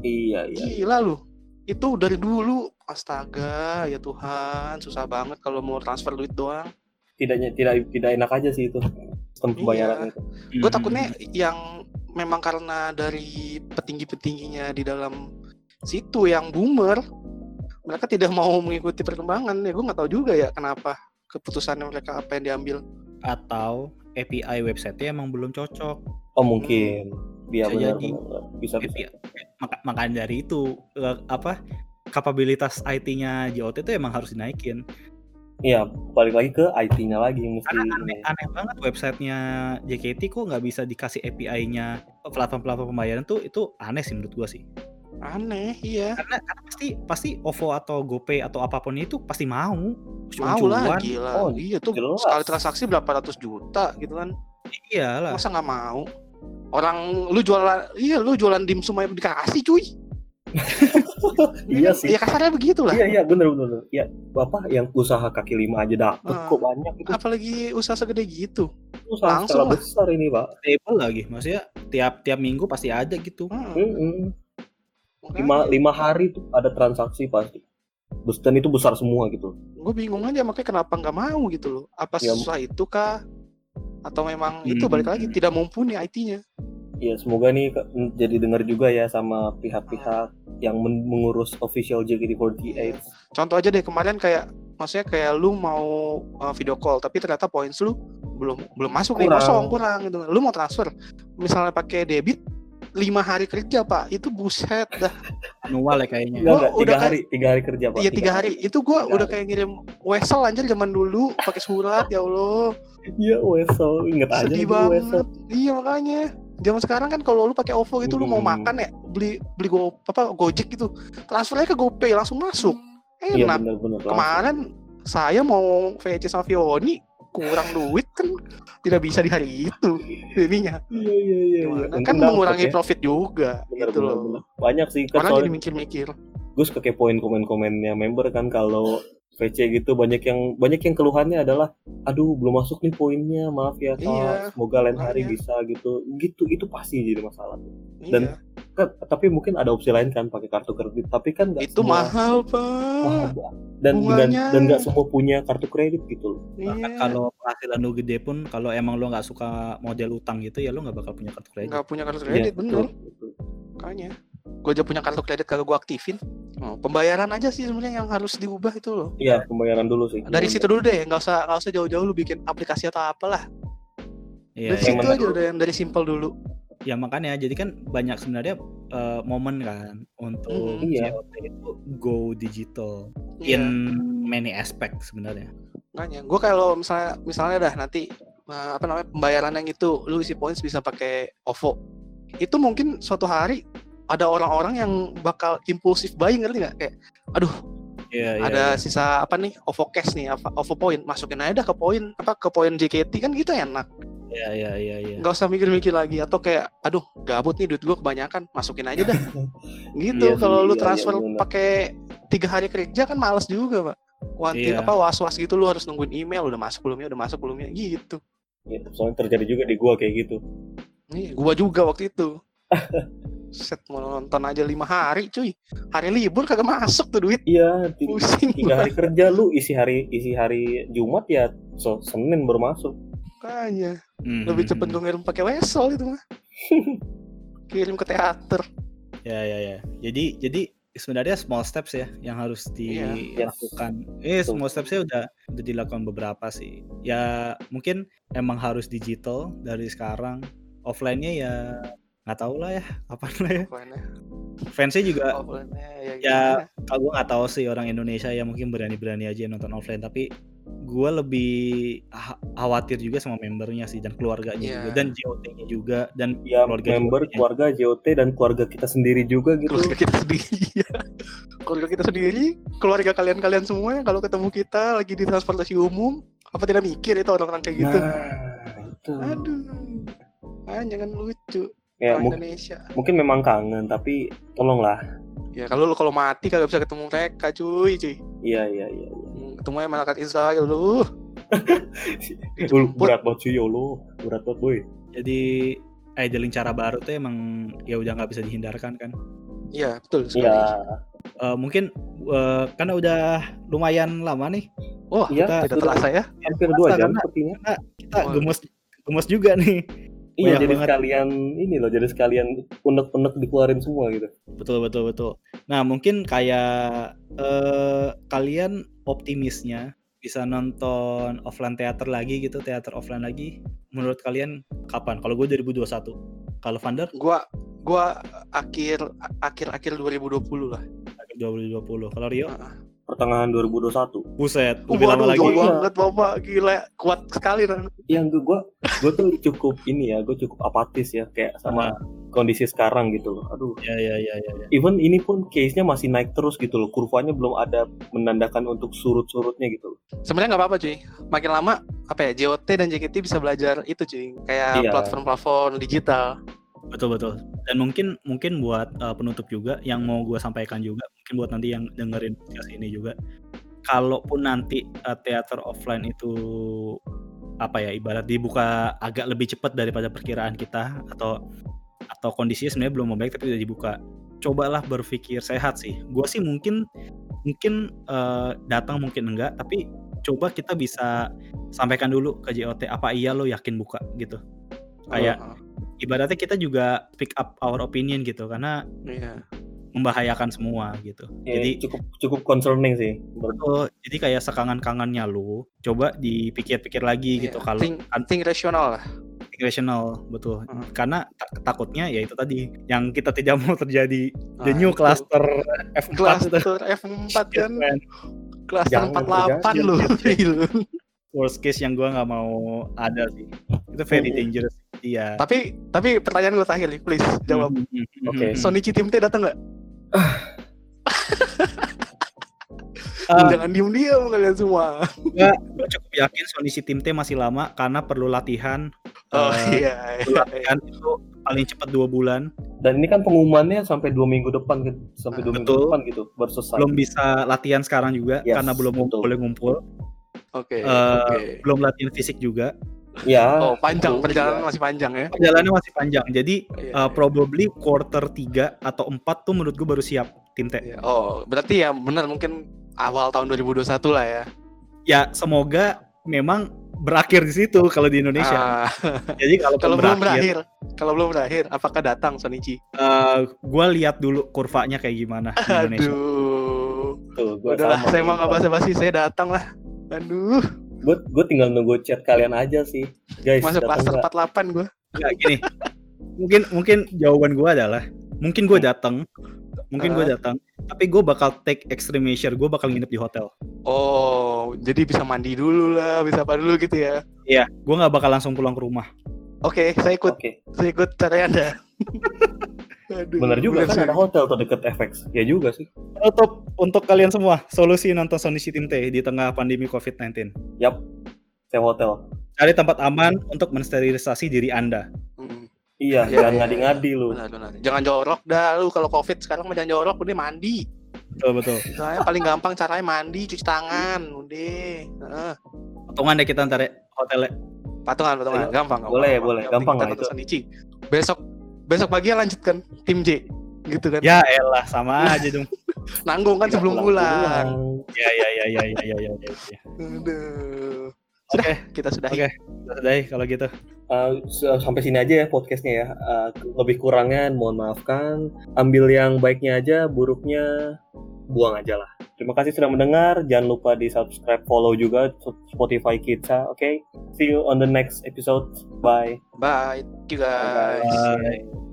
iya iya Gila lu. Itu dari dulu astaga ya Tuhan susah banget kalau mau transfer duit doang. tidaknya tidak tidak enak aja sih itu sistem pembayaran Iya. itu gue Hmm. takutnya yang memang karena dari petinggi-petingginya di dalam situ yang boomer mereka tidak mau mengikuti perkembangan ya gue nggak tahu juga ya kenapa keputusannya mereka apa yang diambil atau API website-nya emang belum cocok. oh mungkin dia Bisa benar jadi. benar. bisa bisa API. Maka, makanya dari itu eh, apa kapabilitas IT-nya JOT itu emang harus dinaikin. Iya balik lagi ke IT-nya lagi mesti Karena aneh, aneh banget websitenya JKT kok nggak bisa dikasih API-nya platform-platform pembayaran tuh itu aneh sih menurut gua sih. aneh iya Karena, karena pasti pasti OVO atau GoPay atau apa pun itu pasti mau. mau lah gila Oh, iya tuh jelas. sekali transaksi berapa ratus juta gitu kan Iyalah. masa nggak mau orang lu jualan iya lu jualan dimsum aja dikasih cuy iya sih. ya kasarnya begitu lah iya iya benar benar ya bapak yang usaha kaki lima aja dapet Ah. kok banyak itu. apalagi usaha segede gitu. Usaha langsung lah. besar ini pak. Stable lagi, maksudnya tiap tiap minggu pasti ada gitu. Hmm, makanya. lima lima hari tuh ada transaksi pasti. Dan itu besar semua gitu. Gue bingung aja makanya kenapa nggak mau gitu loh. Apa Ya, susah itu kah? Atau memang itu Hmm. balik lagi tidak mumpuni IT-nya ya semoga nih jadi dengar juga ya sama pihak-pihak yang men- mengurus official JKT48 contoh aja deh kemarin kayak maksudnya kayak lu mau uh, video call tapi ternyata points lu belum belum masuk nih. Kurang. kosong kurang gitu. Lu mau transfer misalnya pakai debit lima hari kerja pak. Itu buset dah. Manual ya kayaknya. Enggak, Gua enggak, tiga udah hari tiga hari kerja pak. Iya tiga hari. itu gue Tiga udah hari. kayak ngirim wesel anjir zaman dulu. Pakai surat ya allah. Iya wesel. Inget aja sedih wesel. banget. Iya makanya zaman sekarang kan kalau lu pakai OVO gitu lu mau Hmm. makan ya beli beli go apa Gojek gitu. Transfernya ke GoPay langsung masuk. Iya enak. benar-benar kemarin saya mau VC sama Vioni kurang duit kan tidak bisa di hari itu ininya iya iya iya iya. Kan mengurangi ya. profit juga bener, gitu bener, loh. bener. banyak sih kan orang jadi mikir-mikir. Gue suka kepoin komen-komennya member kan kalau VC gitu banyak yang banyak yang keluhannya adalah aduh belum masuk nih poinnya maaf ya kak Iya, semoga lain hari makanya. bisa gitu gitu itu pasti jadi masalah Dan- iya. kan, tapi mungkin ada opsi lain kan pakai kartu kredit tapi kan nggak itu semua- mahal mahal, pak Pak. dan dan Bunganya. dan nggak semua punya kartu kredit gitu loh Bahkan iya kalau penghasilan lu gede pun kalau emang lu nggak suka model utang gitu ya lu nggak bakal punya kartu kredit. nggak punya kartu Iya, kredit bener betul, betul. makanya gue aja punya kartu kredit kagak gue aktifin oh, pembayaran aja sih sebenarnya yang harus diubah itu loh iya pembayaran dulu sih dari situ dulu deh nggak usah nggak usah jauh-jauh lu bikin aplikasi atau apalah Iya, dari iya. situ aja udah yang dari simple dulu ya makanya jadi kan banyak sebenarnya eh, momen kan untuk Mhm. Iya. Itu go digital Iya. in many aspect sebenarnya. makanya gue kalau misalnya misalnya dah nanti eh, apa namanya pembayaran yang itu lu isi points bisa pakai OVO itu mungkin suatu hari ada orang-orang yang bakal impulsif buying ngerti nggak kayak aduh Iya, iya. ada sisa apa nih OVO cash nih apa OVO point masukin aja dah ke poin apa ke poin JKT kan gitu enak Iya, iya, iya, iya. nggak usah mikir-mikir lagi atau kayak aduh gabut nih duit gue kebanyakan masukin aja dah gitu Iya kalau lu iya, transfer iya, pakai tiga hari kerja kan males juga pak Wanti, Iya. apa was was gitu lu harus nungguin email udah masuk belum ya udah masuk belum ya gitu Gitu. soalnya terjadi juga di gua kayak gitu Nih, gua juga waktu itu set mau nonton aja lima hari cuy hari libur kagak masuk tuh duit iya pusing tiga hari kerja lu isi hari isi hari Jumat ya so, Senin baru masuk makanya Mhm. lebih cepet gue ngirim pakai wesel itu mah kirim ke teater Ya, ya, ya. Jadi, jadi sebenarnya small steps ya yang harus Iya. dilakukan. Eh, small stepsnya udah udah dilakukan beberapa sih. Ya mungkin emang harus digital dari sekarang. offline-nya ya nggak tahu lah ya apa lah ya. Fansnya juga Offline-nya ya. ya kalau gue nggak tahu sih orang Indonesia ya mungkin berani-berani aja nonton offline tapi gue lebih ha- khawatir juga sama membernya sih dan keluarganya Iya. juga dan JOT-nya juga dan Ya keluarga member, JOT-nya. keluarga JOT dan keluarga kita sendiri juga gitu. keluarga kita sendiri ya. keluarga kita sendiri keluarga kalian-kalian semua yang kalau ketemu kita lagi di transportasi umum apa tidak mikir itu orang-orang kayak gitu Nah, itu. aduh ah, jangan lucu Ya, orang mu- Indonesia mungkin memang kangen tapi tolonglah. ya kalau lu kalau mati kagak bisa ketemu mereka cuy cuy Iya, iya, iya. iya. Hmm, ketemu ya malaikat Israel lu Berat banget sih ya Allah. Berat banget boy. jadi idling cara baru tuh emang ya udah nggak bisa dihindarkan kan iya betul sekali Iya. Eh, mungkin eh, karena udah lumayan lama nih wah Iya, kita tidak terasa ya Hampir dua jam karena- sepertinya. kita Wah. gemes gemes juga nih Iya, Banyak jadi banget. sekalian ini loh, jadi sekalian unek-unek dikeluarin semua gitu. betul betul betul. Nah mungkin kayak eh, kalian optimisnya bisa nonton offline teater lagi gitu teater offline lagi menurut kalian kapan? Kalau gue 2021 kalau Vander? Gua gua akhir akhir akhir 2020 lah 2020 kalau Rio? Heeh. Pertengahan 2021. buset lebih lama lagi jauh Iya. banget bapak gila kuat sekali Ran. Yang gue gua gua tuh cukup ini ya, gue cukup apatis ya kayak sama kondisi sekarang gitu loh. Aduh, ya ya ya ya, ya. even ini pun case-nya masih naik terus gitu loh. Kurvanya belum ada menandakan untuk surut-surutnya gitu loh. sebenarnya nggak apa-apa cuy makin lama apa ya JOT dan JKT bisa belajar itu cuy kayak Iya. platform-platform digital betul betul. Dan mungkin mungkin buat uh, penutup juga yang mau gue sampaikan juga mungkin buat nanti yang dengerin podcast ini juga kalaupun nanti uh, teater offline itu apa ya ibarat dibuka agak lebih cepat daripada perkiraan kita atau atau kondisinya sebenarnya belum membaik tapi udah dibuka cobalah berpikir sehat sih. Gue sih mungkin mungkin uh, datang mungkin enggak tapi coba kita bisa sampaikan dulu ke JOT apa iya lo yakin buka gitu kayak Oh, ibaratnya kita juga pick up our opinion gitu karena iya. membahayakan semua gitu. Ya, Jadi cukup cukup concerning sih. oh, jadi kayak sekangan-kangannya lu coba dipikir-pikir lagi Iya. gitu kalau think, think rasional lah think rational betul. Hmm. Karena ta- takutnya ya itu tadi yang kita tidak mau terjadi the Nah, new itu. cluster F4 itu. cluster F4 kan Man, cluster Jangan, 48 lu Gila. worst case yang gua nggak mau ada sih. Itu very Hmm. dangerous. Iya. tapi tapi pertanyaan gue terakhir nih please jawab Hmm, hmm, hmm, Oke. hmm. Sonichi Tim T datang nggak Ah, jangan diem diem kalian semua gue cukup yakin tim T masih lama karena perlu latihan. oh Eh, iya, perlu iya, iya. latihan itu paling cepat dua bulan. Dan ini kan pengumumannya sampai dua minggu depan gitu, sampai dua minggu depan gitu baru selesai. belum bisa latihan sekarang juga Yes, karena belum betul. boleh ngumpul oke Eh, oke. belum latihan fisik juga. Ya. oh panjang perjalanan masih panjang ya? Perjalanannya masih panjang. Jadi Iya, eh, iya. probably quarter 3 atau 4 tuh menurut gue baru siap tim T. Iya. oh berarti ya benar mungkin awal tahun 2021 lah ya? Ya semoga memang berakhir di situ kalau di Indonesia. Ah, jadi kalau kalau belum berakhir, berakhir kalau belum berakhir apakah datang Sonichi eh, gue lihat dulu kurvanya kayak gimana di Indonesia. Aduh. Tuh, gua udahlah sama saya mau nggak basa-basi saya datang lah aduh. Gue gue tinggal nunggu chat kalian aja sih, guys. masuk klaster nggak? 48 gue Nggak, gini. Mungkin mungkin jawaban gue adalah mungkin gue datang. Mungkin gue Ah. datang tapi gue bakal take extreme measure. Gue bakal nginep di hotel. Oh jadi bisa mandi dulu lah bisa apa dulu gitu ya? Iya, gue nggak bakal langsung pulang ke rumah. oke saya ikut. Oke, saya ikut cara anda Aduh, bener juga kan sih. ada hotel tuh deket FX. Ya juga sih. Penutup untuk kalian semua, solusi nonton Sony Team T di tengah pandemi COVID-19. Yap, saya hotel. Cari tempat aman untuk mensterilisasi diri Anda. Mm, Iya, Iya, jangan iya, ngadi-ngadi lu. benar benar jangan jorok dah lu kalau covid sekarang mah jangan jorok udah mandi Betul betul. Soalnya paling gampang caranya mandi cuci tangan udah Heeh. Potongan deh kita ntar ya, hotelnya. patungan patungan gampang gampang, Boleh, gampang. boleh. Gampang lah kita nonton Sonichi. besok besok pagi lanjutkan tim J gitu kan Ya elah sama aja dong. nanggung kan sebelum pulang, Ya ya ya ya ya ya ya. ya, Oke, kita sudah Oke. sudah deh kalau gitu. uh, sampai sini aja ya podcastnya ya. Uh, lebih kurangnya mohon maafkan. Ambil yang baiknya aja, buruknya buang aja lah. Terima kasih sudah mendengar. Jangan lupa di subscribe, follow juga Spotify kita. Oke, okay? see you on the next episode. Bye. Bye. Thank you guys. Bye.